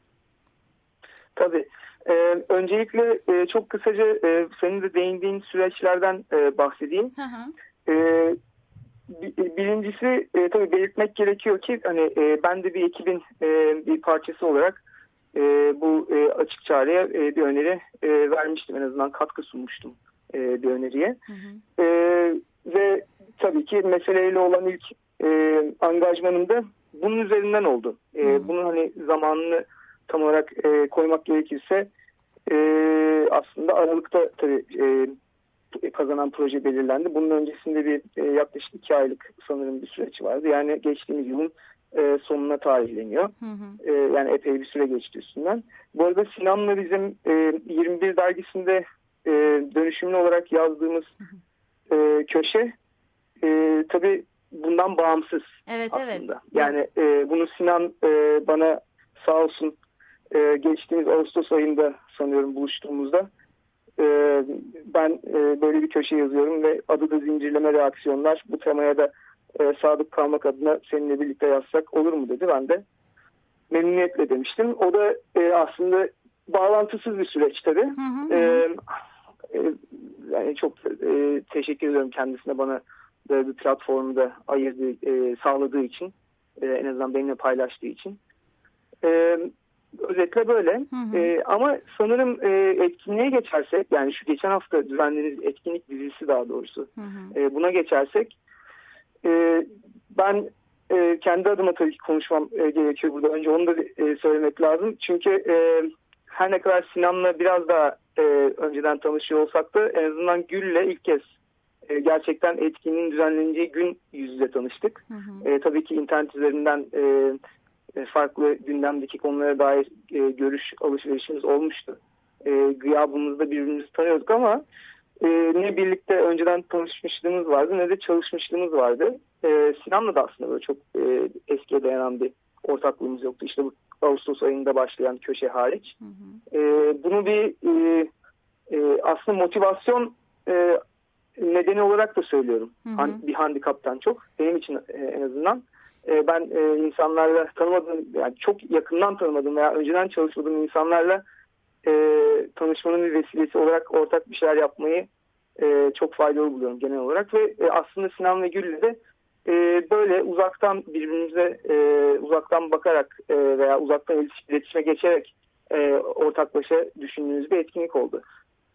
Tabii. Ee, öncelikle e, çok kısaca e, senin de değindiğin süreçlerden e, bahsedeyim. Hı hı. E, birincisi e, tabii belirtmek gerekiyor ki hani e, ben de bir ekibin e, bir parçası olarak e, bu e, açık çağrıya e, bir öneri e, vermiştim. En azından katkı sunmuştum e, bir öneriye. Hı hı. E, ve tabii ki meseleyle olan ilk e, angajmanım da bunun üzerinden oldu. E, hı hı. Bunun hani zamanını tam olarak e, koymak gerekirse e, aslında Aralık'ta tabii e, kazanan proje belirlendi. Bunun öncesinde bir e, yaklaşık iki aylık sanırım bir süreç vardı. Yani geçtiğimiz yılın e, sonuna tarihleniyor. Hı hı. E, yani epey bir süre geçti üstünden. Bu arada Sinan'la bizim e, 21 dergisinde e, dönüşümlü olarak yazdığımız e, köşe e, tabii bundan bağımsız evet, aslında. Evet. Yani e, bunu Sinan e, bana sağ olsun e, geçtiğimiz Ağustos ayında sanıyorum buluştuğumuzda ee, ben e, böyle bir köşe yazıyorum ve adı da zincirleme reaksiyonlar. Bu temaya da e, sadık kalmak adına seninle birlikte yazsak olur mu dedi. Ben de memnuniyetle demiştim. O da e, aslında bağlantısız bir süreç tabii. Hı hı. E, yani çok teşekkür ediyorum kendisine bana böyle bir platformu da ayırdığı, sağladığı için. en azından benimle paylaştığı için. Özetle böyle. Hı hı. E, ama sanırım e, etkinliğe geçersek yani şu geçen hafta düzenlediğimiz etkinlik dizisi daha doğrusu hı hı. E, buna geçersek e, ben e, kendi adıma tabii ki konuşmam e, gerekiyor burada. Önce onu da e, söylemek lazım. Çünkü e, her ne kadar Sinan'la biraz daha e, önceden tanışıyor olsak da en azından Gül'le ilk kez e, gerçekten etkinliğin düzenleneceği gün yüz yüze tanıştık. Hı hı. E, tabii ki internet üzerinden e, e, farklı gündemdeki konulara dair e, görüş alışverişimiz olmuştu. E, gıyabımızda birbirimizi tanıyorduk ama e, ne birlikte önceden tanışmışlığımız vardı ne de çalışmışlığımız vardı. E, Sinan'la da aslında böyle çok e, eskiye dayanan bir ortaklığımız yoktu. İşte bu Ağustos ayında başlayan köşe hariç. Hı hı. E, bunu bir e, e, aslında motivasyon e, nedeni olarak da söylüyorum. Hı hı. Bir handikaptan çok. Benim için e, en azından. E, ben e, insanlarla tanımadığım, yani çok yakından tanımadığım veya önceden çalışmadığım insanlarla e, tanışmanın bir vesilesi olarak ortak bir şeyler yapmayı e, çok faydalı buluyorum genel olarak. Ve e, aslında Sinan ve Gül'le de e, böyle uzaktan birbirimize e, uzaktan bakarak e, veya uzaktan iletişime geçerek e, ortaklaşa düşündüğümüz bir etkinlik oldu.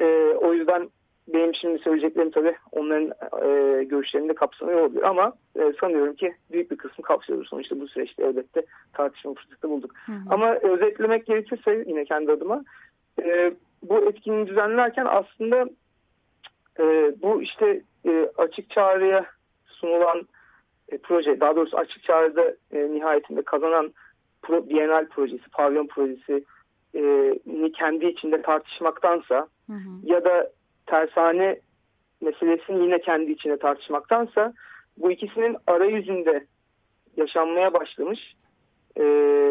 E, o yüzden benim şimdi söyleyeceklerim tabii onların e, görüşlerini de kapsamıyor olabilir ama e, sanıyorum ki büyük bir kısmı kapsıyordur. Sonuçta bu süreçte elbette tartışma fırsatı bulduk. Hı hı. Ama özetlemek gerekirse yine kendi adıma e, bu etkinliği düzenlerken aslında e, bu işte e, açık çağrıya sunulan e, proje daha doğrusu açık çağrıda e, nihayetinde kazanan pro, Bienal projesi, pavyon projesi e, kendi içinde tartışmaktansa hı hı. ya da tersane meselesini yine kendi içinde tartışmaktansa bu ikisinin arayüzünde yaşanmaya başlamış e,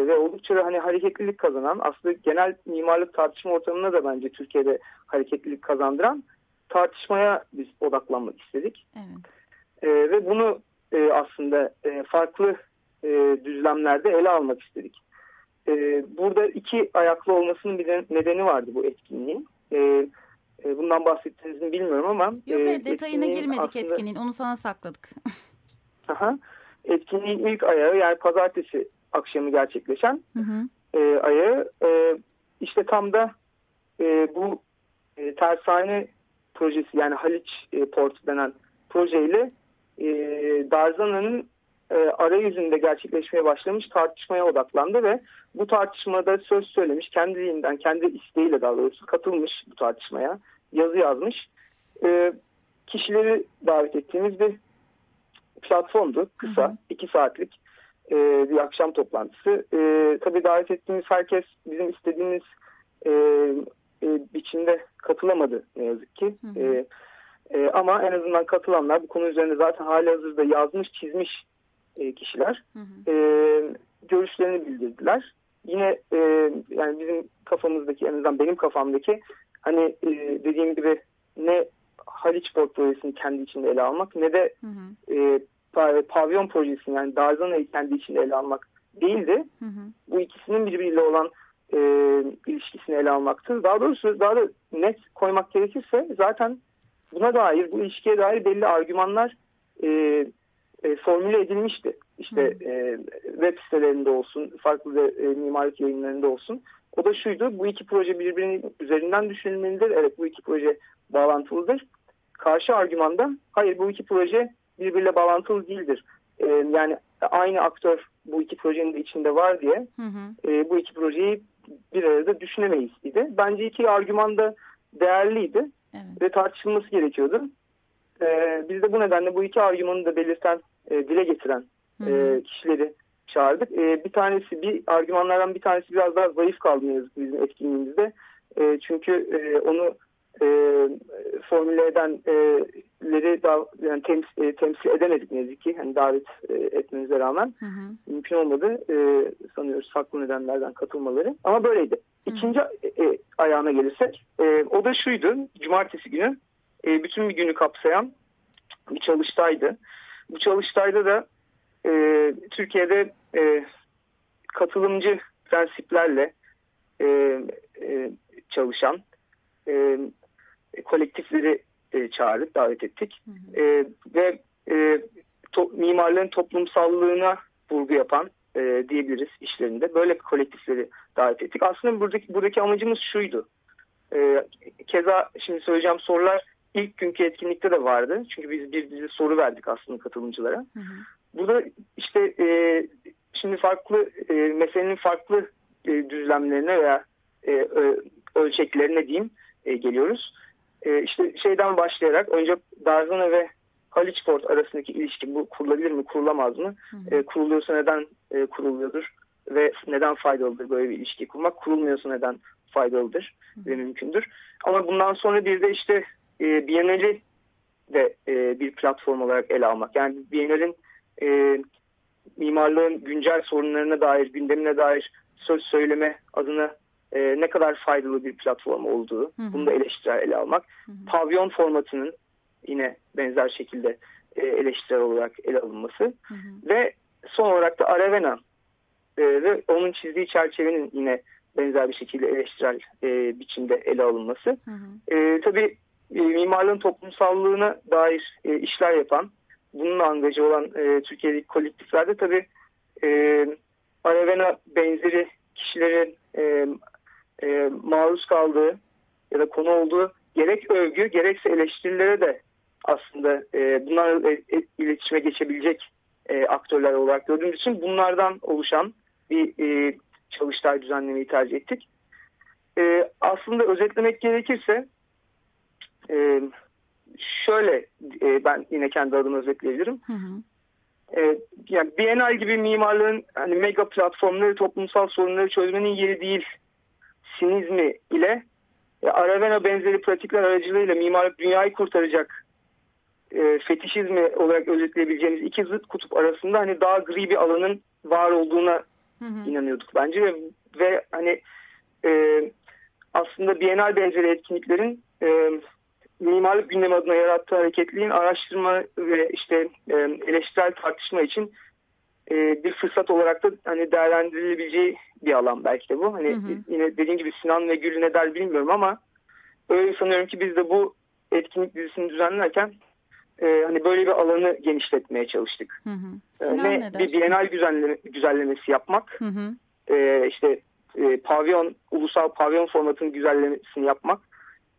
ve oldukça da hani hareketlilik kazanan aslında genel mimarlık tartışma ortamına da bence Türkiye'de hareketlilik kazandıran tartışmaya biz odaklanmak istedik. Evet. E, ve bunu e, aslında e, farklı e, düzlemlerde ele almak istedik. E, burada iki ayaklı olmasının bir nedeni vardı bu etkinliğin. E, e, bundan bahsettiğinizi bilmiyorum ama... Yok hayır detayına girmedik aslında, etkinliğin onu sana sakladık. aha, etkinliğin ilk ayağı yani pazartesi akşamı gerçekleşen hı hı. E, ayağı e, işte tam da e, bu e, tersane projesi yani Haliç e, Port denen projeyle e, Darzana'nın e, arayüzünde gerçekleşmeye başlamış tartışmaya odaklandı ve bu tartışmada söz söylemiş, kendiliğinden, kendi isteğiyle daha doğrusu katılmış bu tartışmaya, yazı yazmış. E, kişileri davet ettiğimiz bir platformdu. Kısa, hı hı. iki saatlik e, bir akşam toplantısı. E, tabii davet ettiğimiz herkes bizim istediğimiz e, e, biçimde katılamadı ne yazık ki. Hı hı. E, e, ama en azından katılanlar bu konu üzerinde zaten hali hazırda yazmış, çizmiş e, kişiler hı hı. E, görüşlerini bildirdiler. Yine e, yani bizim kafamızdaki en azından benim kafamdaki hani e, dediğim gibi ne Haliç Port projesini kendi içinde ele almak ne de hı hı. E, pavyon projesini yani Darzana'yı kendi içinde ele almak değildi. Hı hı. Bu ikisinin birbiriyle olan e, ilişkisini ele almaktı. Daha doğrusu daha da net koymak gerekirse zaten buna dair bu ilişkiye dair belli argümanlar e, e, formüle edilmişti. İşte e, web sitelerinde olsun, farklı da, e, mimarlık yayınlarında olsun. O da şuydu, bu iki proje birbirinin üzerinden düşünülmelidir. Evet bu iki proje bağlantılıdır. Karşı argümanda hayır bu iki proje birbiriyle bağlantılı değildir. E, yani aynı aktör bu iki projenin de içinde var diye hı hı. E, bu iki projeyi bir arada düşünemeyiz idi. Bence iki argüman da değerliydi evet. ve tartışılması gerekiyordu. E, biz de bu nedenle bu iki argümanı da belirten, e, dile getiren e, kişileri çağırdık. E, bir tanesi, bir argümanlardan bir tanesi biraz daha zayıf kaldı ne yazık bizim etkinliğimizde. E, çünkü e, onu e, formüle edenleri daha yani temsil, e, temsil edemedik ne yazık ki. Yani davet e, etmemize rağmen hı hı. mümkün olmadı. E, sanıyoruz farklı nedenlerden katılmaları. Ama böyleydi. İkinci e, ayağına gelirsek e, o da şuydu. Cumartesi günü e, bütün bir günü kapsayan bir çalıştaydı. Bu çalıştayda da e, Türkiye'de e, katılımcı prensiplerle e, e, çalışan e, kolektifleri e, çağırdık, davet ettik. Hı hı. E, ve e, to, mimarlığın toplumsallığına vurgu yapan e, diyebiliriz işlerinde. Böyle bir kolektifleri davet ettik. Aslında buradaki, buradaki amacımız şuydu. E, keza şimdi söyleyeceğim sorular ilk günkü etkinlikte de vardı. Çünkü biz bir dizi soru verdik aslında katılımcılara. Hı hı. burada işte e, şimdi farklı e, meselenin farklı e, düzlemlerine veya e, ölçeklerine diyeyim e, geliyoruz. E, işte şeyden başlayarak önce Darzana ve Haliçport arasındaki ilişki bu kurulabilir mi kurulamaz mı? Hı E, kuruluyorsa neden e, kuruluyordur ve neden faydalıdır böyle bir ilişki kurmak? Kurulmuyorsa neden faydalıdır hı. ve mümkündür? Ama bundan sonra bir de işte e, Biennale de e, bir platform olarak ele almak. Yani Biennale'in e, mimarlığın güncel sorunlarına dair, gündemine dair söz söyleme adına e, ne kadar faydalı bir platform olduğu, hı hı. bunu da eleştirel ele almak. Hı hı. Pavyon formatının yine benzer şekilde e, eleştirel olarak ele alınması. Hı hı. Ve son olarak da Aravena e, ve onun çizdiği çerçevenin yine benzer bir şekilde eleştirel e, biçimde ele alınması. Hı hı. E, tabii e, mimarlığın toplumsallığına dair e, işler yapan, bununla angaja olan e, Türkiye'deki kolektiflerde tabii e, Aravena benzeri kişilerin e, e, maruz kaldığı ya da konu olduğu gerek övgü gerekse eleştirilere de aslında e, bunlarla e, iletişime geçebilecek e, aktörler olarak gördüğümüz için bunlardan oluşan bir e, çalıştay düzenlemeyi tercih ettik. E, aslında özetlemek gerekirse e, şöyle e, ben yine kendi adıma özetleyebilirim. Hı hı. E, yani Bienal gibi mimarlığın hani mega platformları toplumsal sorunları çözmenin yeri değil sinizmi ile e, Aravena benzeri pratikler aracılığıyla mimarlık dünyayı kurtaracak e, fetişizmi olarak özetleyebileceğimiz iki zıt kutup arasında hani daha gri bir alanın var olduğuna hı hı. inanıyorduk bence ve, ve hani e, aslında Bienal benzeri etkinliklerin e, mimarlık gündemi adına yarattığı hareketliğin araştırma ve işte e, eleştirel tartışma için e, bir fırsat olarak da hani değerlendirilebileceği bir alan belki de bu. Hani hı hı. yine dediğim gibi Sinan ve Gül ne der bilmiyorum ama öyle sanıyorum ki biz de bu etkinlik dizisini düzenlerken e, hani böyle bir alanı genişletmeye çalıştık. Hı hı. E, ne, ne bir bienal güzelleme, güzellemesi yapmak, hı hı. E, işte e, pavyon, ulusal pavyon formatının güzellemesini yapmak,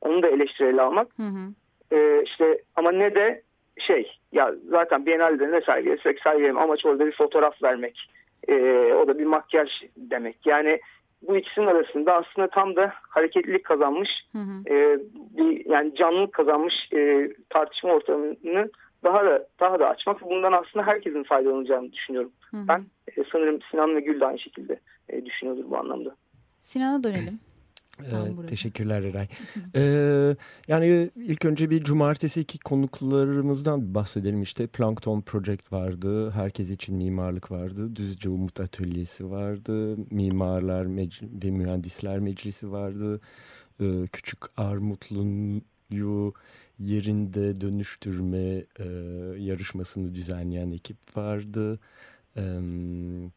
onu da eleştireli almak. Hı hı. E, işte ama ne de şey ya zaten Biennale'de ne sergilesek sergileyelim amaç orada bir fotoğraf vermek. E, o da bir makyaj demek. Yani bu ikisinin arasında aslında tam da hareketlilik kazanmış hı hı. E, bir yani canlılık kazanmış e, tartışma ortamını daha da daha da açmak bundan aslında herkesin faydalanacağını düşünüyorum. Hı hı. Ben e, sanırım Sinan ve Gül de aynı şekilde e, düşünüyordur bu anlamda. Sinan'a dönelim. Evet, teşekkürler Eray. ee, yani ilk önce bir cumartesi iki konuklarımızdan bahsedelim işte. Plankton Project vardı, Herkes için Mimarlık vardı, Düzce Umut Atölyesi vardı, Mimarlar Mec- ve Mühendisler Meclisi vardı, ee, Küçük Armutlu'yu yerinde dönüştürme e, yarışmasını düzenleyen ekip vardı. Evet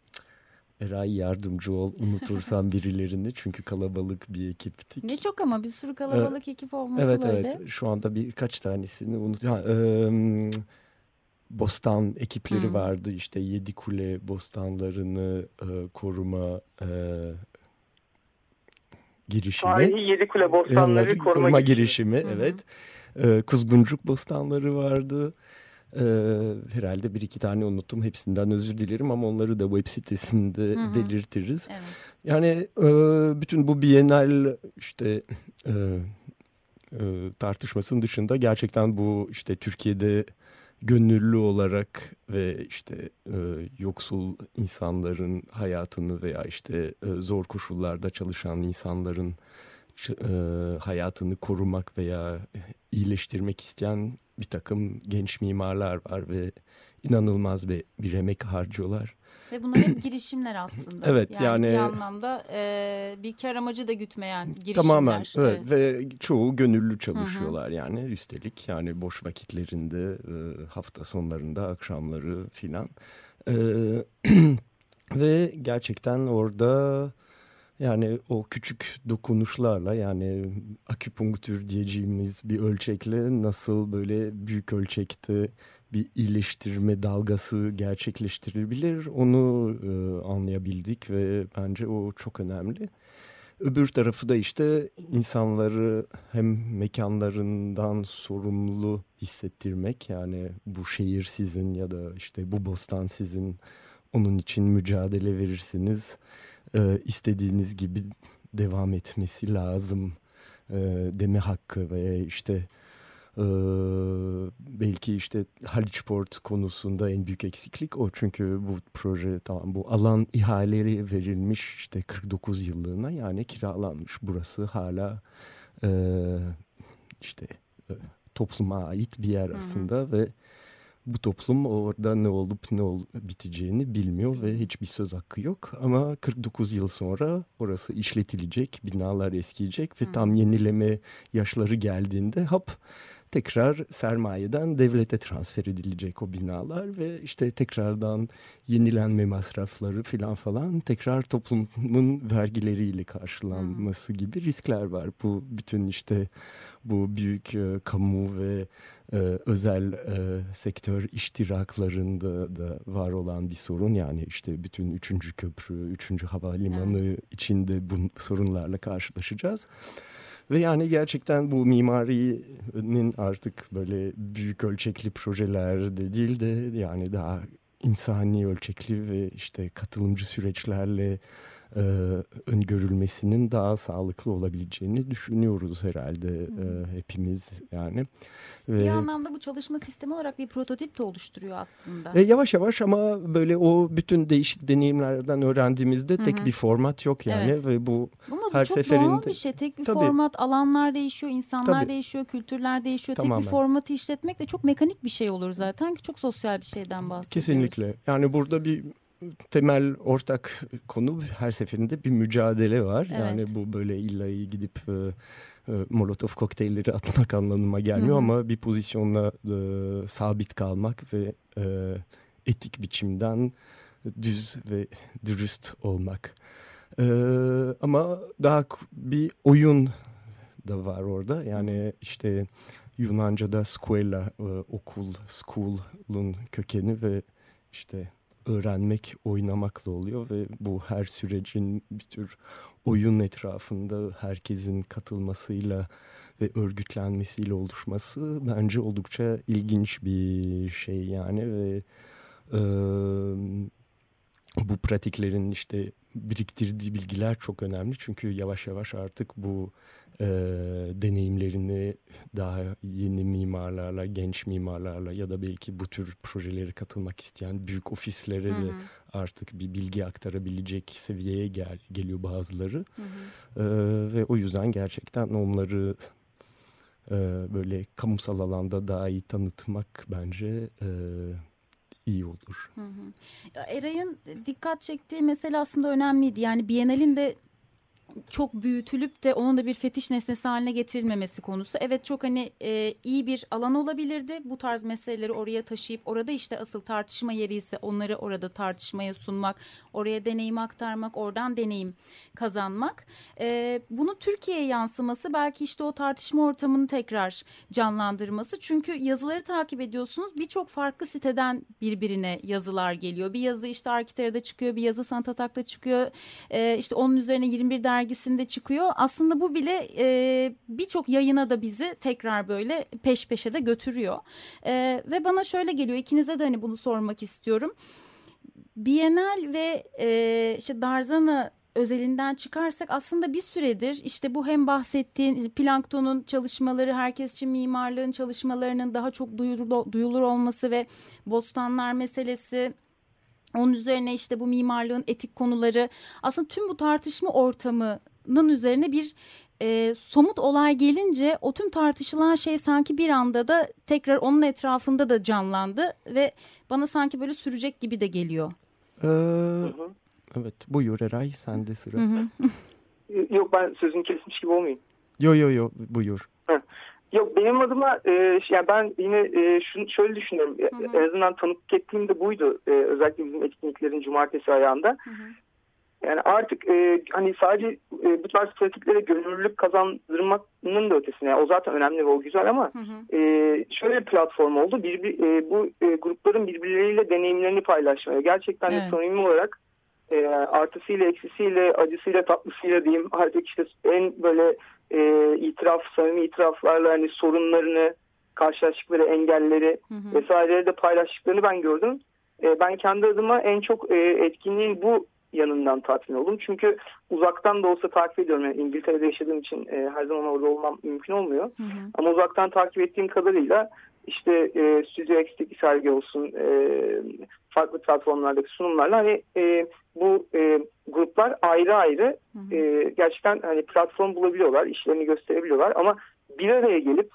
Eray yardımcı ol unutursan birilerini çünkü kalabalık bir ekiptik. Ne çok ama bir sürü kalabalık ee, ekip olması evet, böyle. Evet şu anda birkaç tanesini unut. Ha, e, Bostan ekipleri hmm. vardı işte Yedi Kule bostanlarını e, koruma e, girişimi. Tarihi Yedi Kule bostanları koruma, koruma girişimi. girişimi evet. E, Kuzguncuk bostanları vardı. Ee, herhalde bir iki tane unuttum. Hepsinden özür dilerim ama onları da web sitesinde hı hı. belirtiriz. Evet. Yani e, bütün bu Bienal işte e, e, tartışmasının dışında gerçekten bu işte Türkiye'de gönüllü olarak ve işte e, yoksul insanların hayatını veya işte e, zor koşullarda çalışan insanların e, hayatını korumak veya iyileştirmek isteyen bir takım genç mimarlar var ve inanılmaz bir, bir emek harcıyorlar. Ve bunlar hep girişimler aslında. evet yani, yani bir anlamda e, bir kar amacı da gütmeyen girişimler. Tamamen evet, evet. ve çoğu gönüllü çalışıyorlar Hı -hı. yani üstelik yani boş vakitlerinde e, hafta sonlarında akşamları filan. E, ve gerçekten orada yani o küçük dokunuşlarla yani aküpunktür diyeceğimiz bir ölçekle nasıl böyle büyük ölçekte bir iyileştirme dalgası gerçekleştirilebilir onu e, anlayabildik ve bence o çok önemli. Öbür tarafı da işte insanları hem mekanlarından sorumlu hissettirmek. Yani bu şehir sizin ya da işte bu bostan sizin. Onun için mücadele verirsiniz. Ee, istediğiniz gibi devam etmesi lazım e, deme hakkı ve işte ee, belki işte Haliçport konusunda en büyük eksiklik o. Çünkü bu proje tamam bu alan ihaleleri verilmiş işte 49 yıllığına yani kiralanmış. Burası hala e, işte e, topluma ait bir yer aslında hı hı. ve bu toplum orada ne olup ne ol biteceğini bilmiyor ve hiçbir söz hakkı yok. Ama 49 yıl sonra orası işletilecek, binalar eskiyecek ve hmm. tam yenileme yaşları geldiğinde hop tekrar sermayeden devlete transfer edilecek o binalar ve işte tekrardan yenilenme masrafları filan falan tekrar toplumun vergileriyle karşılanması gibi riskler var. Bu bütün işte bu büyük e, kamu ve e, özel e, sektör iştiraklarında da var olan bir sorun. Yani işte bütün üçüncü köprü, üçüncü havalimanı evet. içinde bu sorunlarla karşılaşacağız. Ve yani gerçekten bu mimarinin artık böyle büyük ölçekli projeler de değil de yani daha insani ölçekli ve işte katılımcı süreçlerle e, öngörülmesinin daha sağlıklı olabileceğini düşünüyoruz herhalde e, hepimiz yani. Ve, bir anlamda bu çalışma sistemi olarak bir prototip de oluşturuyor aslında. E, yavaş yavaş ama böyle o bütün değişik deneyimlerden öğrendiğimizde tek Hı -hı. bir format yok yani evet. ve bu Ama her çok seferinde. doğal bir şey tek bir tabii, format alanlar değişiyor insanlar tabii, değişiyor kültürler değişiyor tamamen. tek bir formatı işletmek de çok mekanik bir şey olur zaten ki çok sosyal bir şeyden bahsediyoruz. Kesinlikle yani burada bir temel ortak konu her seferinde bir mücadele var. Evet. Yani bu böyle illa gidip e, e, Molotov kokteylleri atmak anlamına gelmiyor Hı -hı. ama bir pozisyonla e, sabit kalmak ve e, etik biçimden düz ve dürüst olmak. E, ama daha bir oyun da var orada. Yani işte Yunanca'da scuola, e, okul, school'un kökeni ve işte öğrenmek, oynamakla oluyor ve bu her sürecin bir tür oyun etrafında herkesin katılmasıyla ve örgütlenmesiyle oluşması bence oldukça ilginç bir şey yani ve bu pratiklerin işte biriktirdiği bilgiler çok önemli çünkü yavaş yavaş artık bu e, deneyimlerini daha yeni mimarlarla, genç mimarlarla ya da belki bu tür projeleri katılmak isteyen büyük ofislere hı hı. de artık bir bilgi aktarabilecek seviyeye gel, geliyor bazıları. Hı hı. E, ve o yüzden gerçekten onları e, böyle kamusal alanda daha iyi tanıtmak bence e, iyi olur. Eray'ın dikkat çektiği mesele aslında önemliydi. Yani Biennale'in de çok büyütülüp de onun da bir fetiş nesnesi haline getirilmemesi konusu. Evet çok hani e, iyi bir alan olabilirdi. Bu tarz meseleleri oraya taşıyıp orada işte asıl tartışma yeri ise onları orada tartışmaya sunmak, oraya deneyim aktarmak, oradan deneyim kazanmak. E, bunu Türkiye'ye yansıması belki işte o tartışma ortamını tekrar canlandırması. Çünkü yazıları takip ediyorsunuz. Birçok farklı siteden birbirine yazılar geliyor. Bir yazı işte Arkitera'da çıkıyor, bir yazı Sanat Atak'ta çıkıyor. E, işte onun üzerine 21 dergi dergisinde çıkıyor. Aslında bu bile e, birçok yayına da bizi tekrar böyle peş peşe de götürüyor. E, ve bana şöyle geliyor ikinize de hani bunu sormak istiyorum. Bienal ve e, işte Darzana özelinden çıkarsak aslında bir süredir işte bu hem bahsettiğin planktonun çalışmaları herkes için mimarlığın çalışmalarının daha çok duyulur, duyulur olması ve bostanlar meselesi onun üzerine işte bu mimarlığın etik konuları aslında tüm bu tartışma ortamının üzerine bir e, somut olay gelince o tüm tartışılan şey sanki bir anda da tekrar onun etrafında da canlandı ve bana sanki böyle sürecek gibi de geliyor. Ee, evet buyur Eray sende sıra. Hı hı. Yok ben sözünü kesmiş gibi olmayayım. Yo yo yo buyur. Yok benim adıma e, yani ben yine e, şunu şöyle düşünüyorum. Hı hı. En azından tanıklık ettiğim de buydu. E, özellikle bizim etkinliklerin cumartesi ayağında. Hı hı. Yani artık e, hani sadece e, bu tarz pratiklere gönüllülük kazandırmanın da ötesine. Yani o zaten önemli ve o güzel ama hı hı. E, şöyle bir platform oldu. Bir, bir, e, bu e, grupların birbirleriyle deneyimlerini paylaşmaya. Gerçekten evet. de samimi olarak e, artısıyla eksisiyle acısıyla tatlısıyla diyeyim artık işte en böyle e, itiraf samimi itiraflarla hani sorunlarını karşılaştıkları engelleri hı hı. vesaireleri de paylaştıklarını ben gördüm. E, ben kendi adıma en çok e, etkinliğin bu yanından tatmin oldum. Çünkü uzaktan da olsa takip ediyorum. Yani İngiltere'de yaşadığım için e, her zaman orada olmam mümkün olmuyor. Hı hı. Ama uzaktan takip ettiğim kadarıyla işte e, Studio X'teki sergi olsun, e, farklı platformlardaki sunumlarla hani e, bu e, gruplar ayrı ayrı hı hı. E, gerçekten hani platform bulabiliyorlar, işlerini gösterebiliyorlar ama bir araya gelip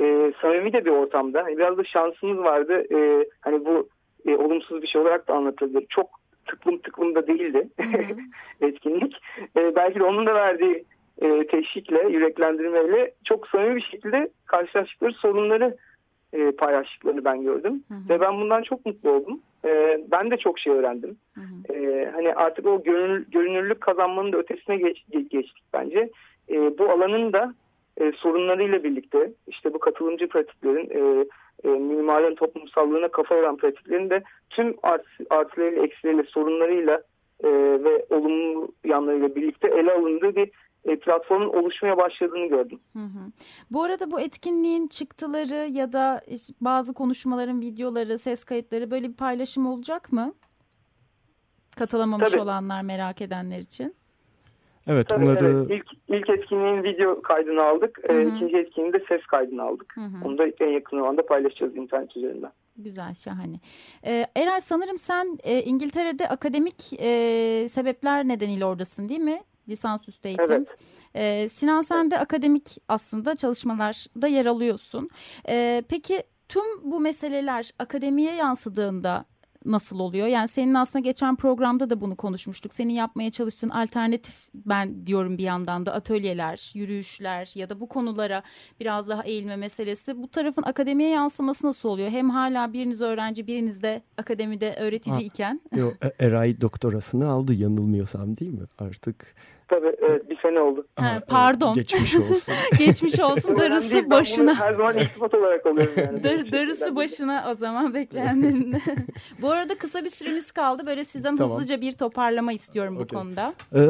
e, samimi de bir ortamda hani biraz da şansımız vardı. E, hani bu e, olumsuz bir şey olarak da anlatılır. Çok tıklım tıklım da değildi etkinlik. E, belki de onun da verdiği e, teşvikle, yüreklendirmeyle çok samimi bir şekilde karşılaştıkları sorunları e, paylaştıklarını ben gördüm. Hı hı. Ve ben bundan çok mutlu oldum. E, ben de çok şey öğrendim. Hı hı. E, hani artık o görünür, görünürlük kazanmanın da ötesine geç, geçtik bence. E, bu alanın da e, sorunlarıyla birlikte işte bu katılımcı pratiklerin e, e, mimarların toplumsallığına kafa yoran pratiklerin de tüm art, artılarıyla eksileriyle sorunlarıyla e, ve olumlu yanlarıyla birlikte ele alındığı bir e, platformun oluşmaya başladığını gördüm. Hı hı. Bu arada bu etkinliğin çıktıları ya da bazı konuşmaların videoları, ses kayıtları böyle bir paylaşım olacak mı? Katılamamış Tabii. olanlar merak edenler için. Evet Tabii, onları... Evet. İlk, ilk etkinliğin video kaydını aldık. Hı -hı. E, ikinci etkinliğin de ses kaydını aldık. Hı -hı. Onu da en yakın zamanda paylaşacağız internet üzerinden. Güzel, şahane. Ee, Eray sanırım sen e, İngiltere'de akademik e, sebepler nedeniyle oradasın değil mi? Lisansüstü eğitim. Evet. Ee, Sinan sen de akademik aslında çalışmalarda yer alıyorsun. Ee, peki tüm bu meseleler akademiye yansıdığında nasıl oluyor? Yani senin aslında geçen programda da bunu konuşmuştuk. Senin yapmaya çalıştığın alternatif ben diyorum bir yandan da atölyeler, yürüyüşler ya da bu konulara biraz daha eğilme meselesi. Bu tarafın akademiye yansıması nasıl oluyor? Hem hala biriniz öğrenci biriniz de akademide öğretici iken. E, Eray doktorasını aldı yanılmıyorsam değil mi artık? Tabii evet bir sene oldu. Ha, pardon. Geçmiş olsun. Geçmiş olsun. darısı başına. Her zaman iltifat olarak alıyorum yani. Dar, darısı başına o zaman bekleyenlerin de. bu arada kısa bir süremiz kaldı. Böyle sizden tamam. hızlıca bir toparlama istiyorum bu okay. konuda. Ee,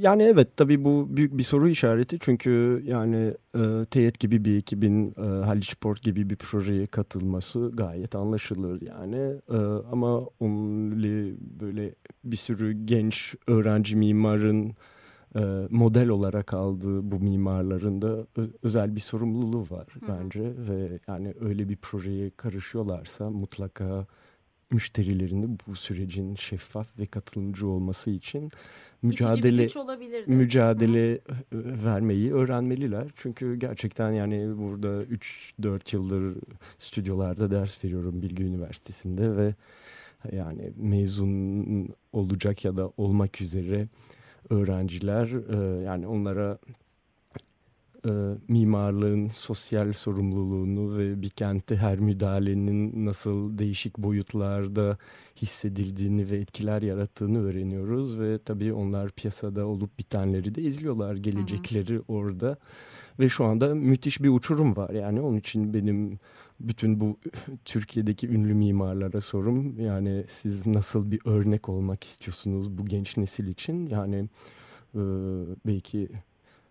yani evet tabii bu büyük bir soru işareti. Çünkü yani e, TET gibi bir ekibin e, Haliçport gibi bir projeye katılması gayet anlaşılır yani. E, ama only böyle bir sürü genç öğrenci mimarın e, model olarak aldığı bu mimarların da özel bir sorumluluğu var Hı. bence ve yani öyle bir projeye karışıyorlarsa mutlaka müşterilerini bu sürecin şeffaf ve katılımcı olması için mücadele mücadele Hı. vermeyi öğrenmeliler. Çünkü gerçekten yani burada 3-4 yıldır stüdyolarda ders veriyorum Bilgi Üniversitesi'nde ve yani mezun olacak ya da olmak üzere öğrenciler e, yani onlara e, mimarlığın sosyal sorumluluğunu ve bir kentte her müdahalenin nasıl değişik boyutlarda hissedildiğini ve etkiler yarattığını öğreniyoruz ve tabii onlar piyasada olup bitenleri de izliyorlar gelecekleri hı hı. orada ve şu anda müthiş bir uçurum var yani onun için benim bütün bu Türkiye'deki ünlü mimarlara sorum. Yani siz nasıl bir örnek olmak istiyorsunuz bu genç nesil için? Yani e, belki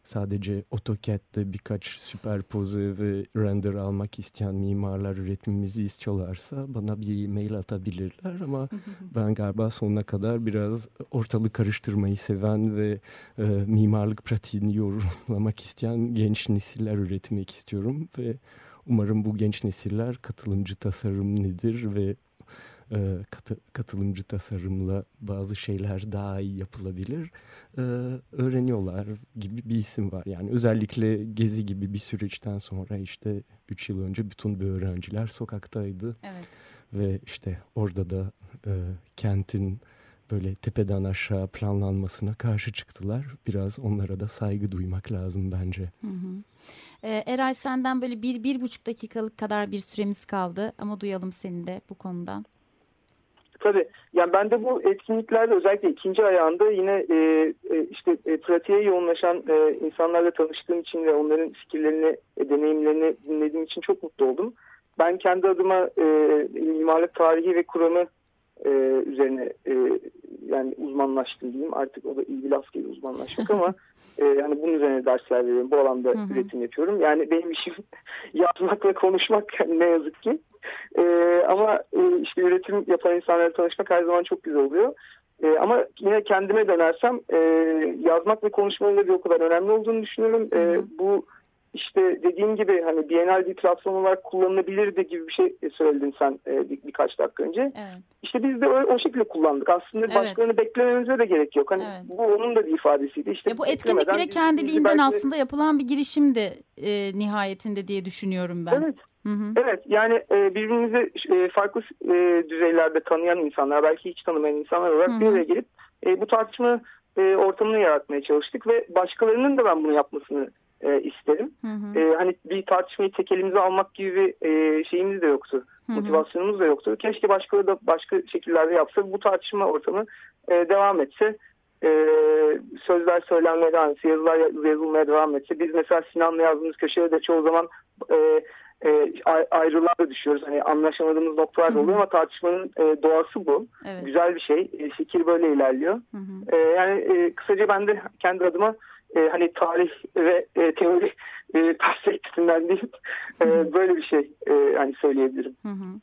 sadece AutoCAD'de birkaç süperpoze ve render almak isteyen mimarlar üretmemizi istiyorlarsa bana bir mail atabilirler ama ben galiba sonuna kadar biraz ortalık karıştırmayı seven ve e, mimarlık pratiğini yorumlamak isteyen genç nesiller üretmek istiyorum ve Umarım bu genç nesiller katılımcı tasarım nedir ve e, katı, katılımcı tasarımla bazı şeyler daha iyi yapılabilir e, öğreniyorlar gibi bir isim var. Yani özellikle Gezi gibi bir süreçten sonra işte 3 yıl önce bütün bir öğrenciler sokaktaydı. Evet. Ve işte orada da e, kentin böyle tepeden aşağı planlanmasına karşı çıktılar. Biraz onlara da saygı duymak lazım bence. Hı hı. Ee, Eray senden böyle bir, bir buçuk dakikalık kadar bir süremiz kaldı ama duyalım seni de bu konuda. Tabii. Yani ben de bu etkinliklerde özellikle ikinci ayağında yine e, e, işte e, pratiğe yoğunlaşan e, insanlarla tanıştığım için ve onların fikirlerini, e, deneyimlerini dinlediğim için çok mutlu oldum. Ben kendi adıma e, mimarlık tarihi ve kuramı e, üzerine e, yani uzmanlaştım diyeyim. Artık o da laf değil uzmanlaşmak ama e, yani bunun üzerine dersler veriyorum. Bu alanda hı hı. üretim yapıyorum. Yani benim işim yazmak ve konuşmak yani ne yazık ki. E, ama e, işte üretim yapan insanlarla tanışmak her zaman çok güzel oluyor. E, ama yine kendime dönersem e, yazmak ve konuşmanın da bir o kadar önemli olduğunu düşünüyorum. E, bu işte dediğim gibi hani Bienal bir platform olarak kullanılabilirdi gibi bir şey söyledin sen e, bir, birkaç dakika önce. Evet. İşte biz de o, o şekilde kullandık. Aslında evet. başkalarını beklememize de gerek yok. Hani evet. bu onun da bir ifadesiydi. İşte ya bu etkinlik bile kendiliğinden belki... aslında yapılan bir girişimdi e, nihayetinde diye düşünüyorum ben. Evet. Hı hı. Evet yani e, birbirimizi e, farklı e, düzeylerde tanıyan insanlar belki hiç tanımayan insanlar olarak hı hı. bir araya gelip e, bu tartışma e, ortamını yaratmaya çalıştık ve başkalarının da ben bunu yapmasını e, isterim. Hı hı. E, hani bir tartışmayı tek elimize almak gibi bir e, şeyimiz de yoktu. Hı hı. Motivasyonumuz da yoktu. Keşke başkaları da başka şekillerde yapsa bu tartışma ortamı e, devam etse. E, sözler söylenmeye devam etse, yazılar yazılmaya devam etse. Biz mesela Sinan'la yazdığımız köşede de çoğu zaman e, e, ayrılığa da düşüyoruz. Hani anlaşamadığımız noktalar da oluyor ama tartışmanın e, doğası bu. Evet. Güzel bir şey. E, fikir böyle ilerliyor. Hı hı. E, yani e, kısaca ben de kendi adıma e, hani tarih ve e, teori e, perspektifinden değil e, böyle bir şey e, hani söyleyebilirim. Hı hı.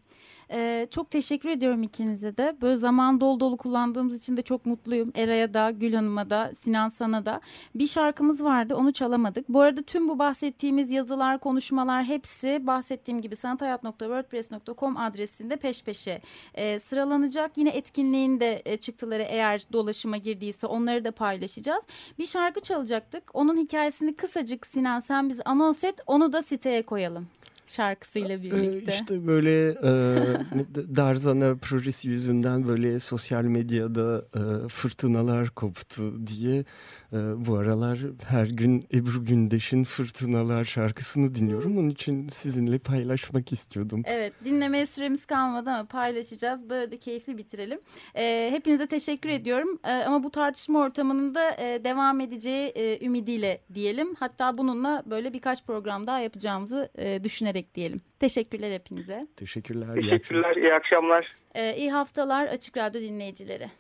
Ee, çok teşekkür ediyorum ikinize de. Böyle zaman dolu dolu kullandığımız için de çok mutluyum. Era'ya da, Gül Hanım'a da, Sinan San'a da. Bir şarkımız vardı onu çalamadık. Bu arada tüm bu bahsettiğimiz yazılar, konuşmalar hepsi bahsettiğim gibi sanathayat.wordpress.com adresinde peş peşe e, sıralanacak. Yine etkinliğin de e, çıktıları eğer dolaşıma girdiyse onları da paylaşacağız. Bir şarkı çalacaktık. Onun hikayesini kısacık Sinan sen bize anons et onu da siteye koyalım şarkısıyla ee, birlikte. İşte böyle e, Darzana projesi yüzünden böyle sosyal medyada e, fırtınalar koptu diye e, bu aralar her gün Ebru Gündeş'in Fırtınalar şarkısını dinliyorum. Onun için sizinle paylaşmak istiyordum. Evet dinlemeye süremiz kalmadı ama paylaşacağız. Böyle de keyifli bitirelim. E, hepinize teşekkür ediyorum. E, ama bu tartışma ortamının da e, devam edeceği e, ümidiyle diyelim. Hatta bununla böyle birkaç program daha yapacağımızı e, düşünerek diyelim. Teşekkürler hepinize. Teşekkürler. Teşekkürler. İyi akşamlar. E, iyi haftalar Açık Radyo dinleyicileri.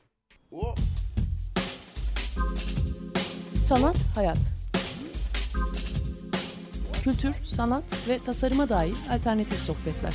Oh. Sanat, hayat. Kültür, sanat ve tasarıma dair alternatif sohbetler.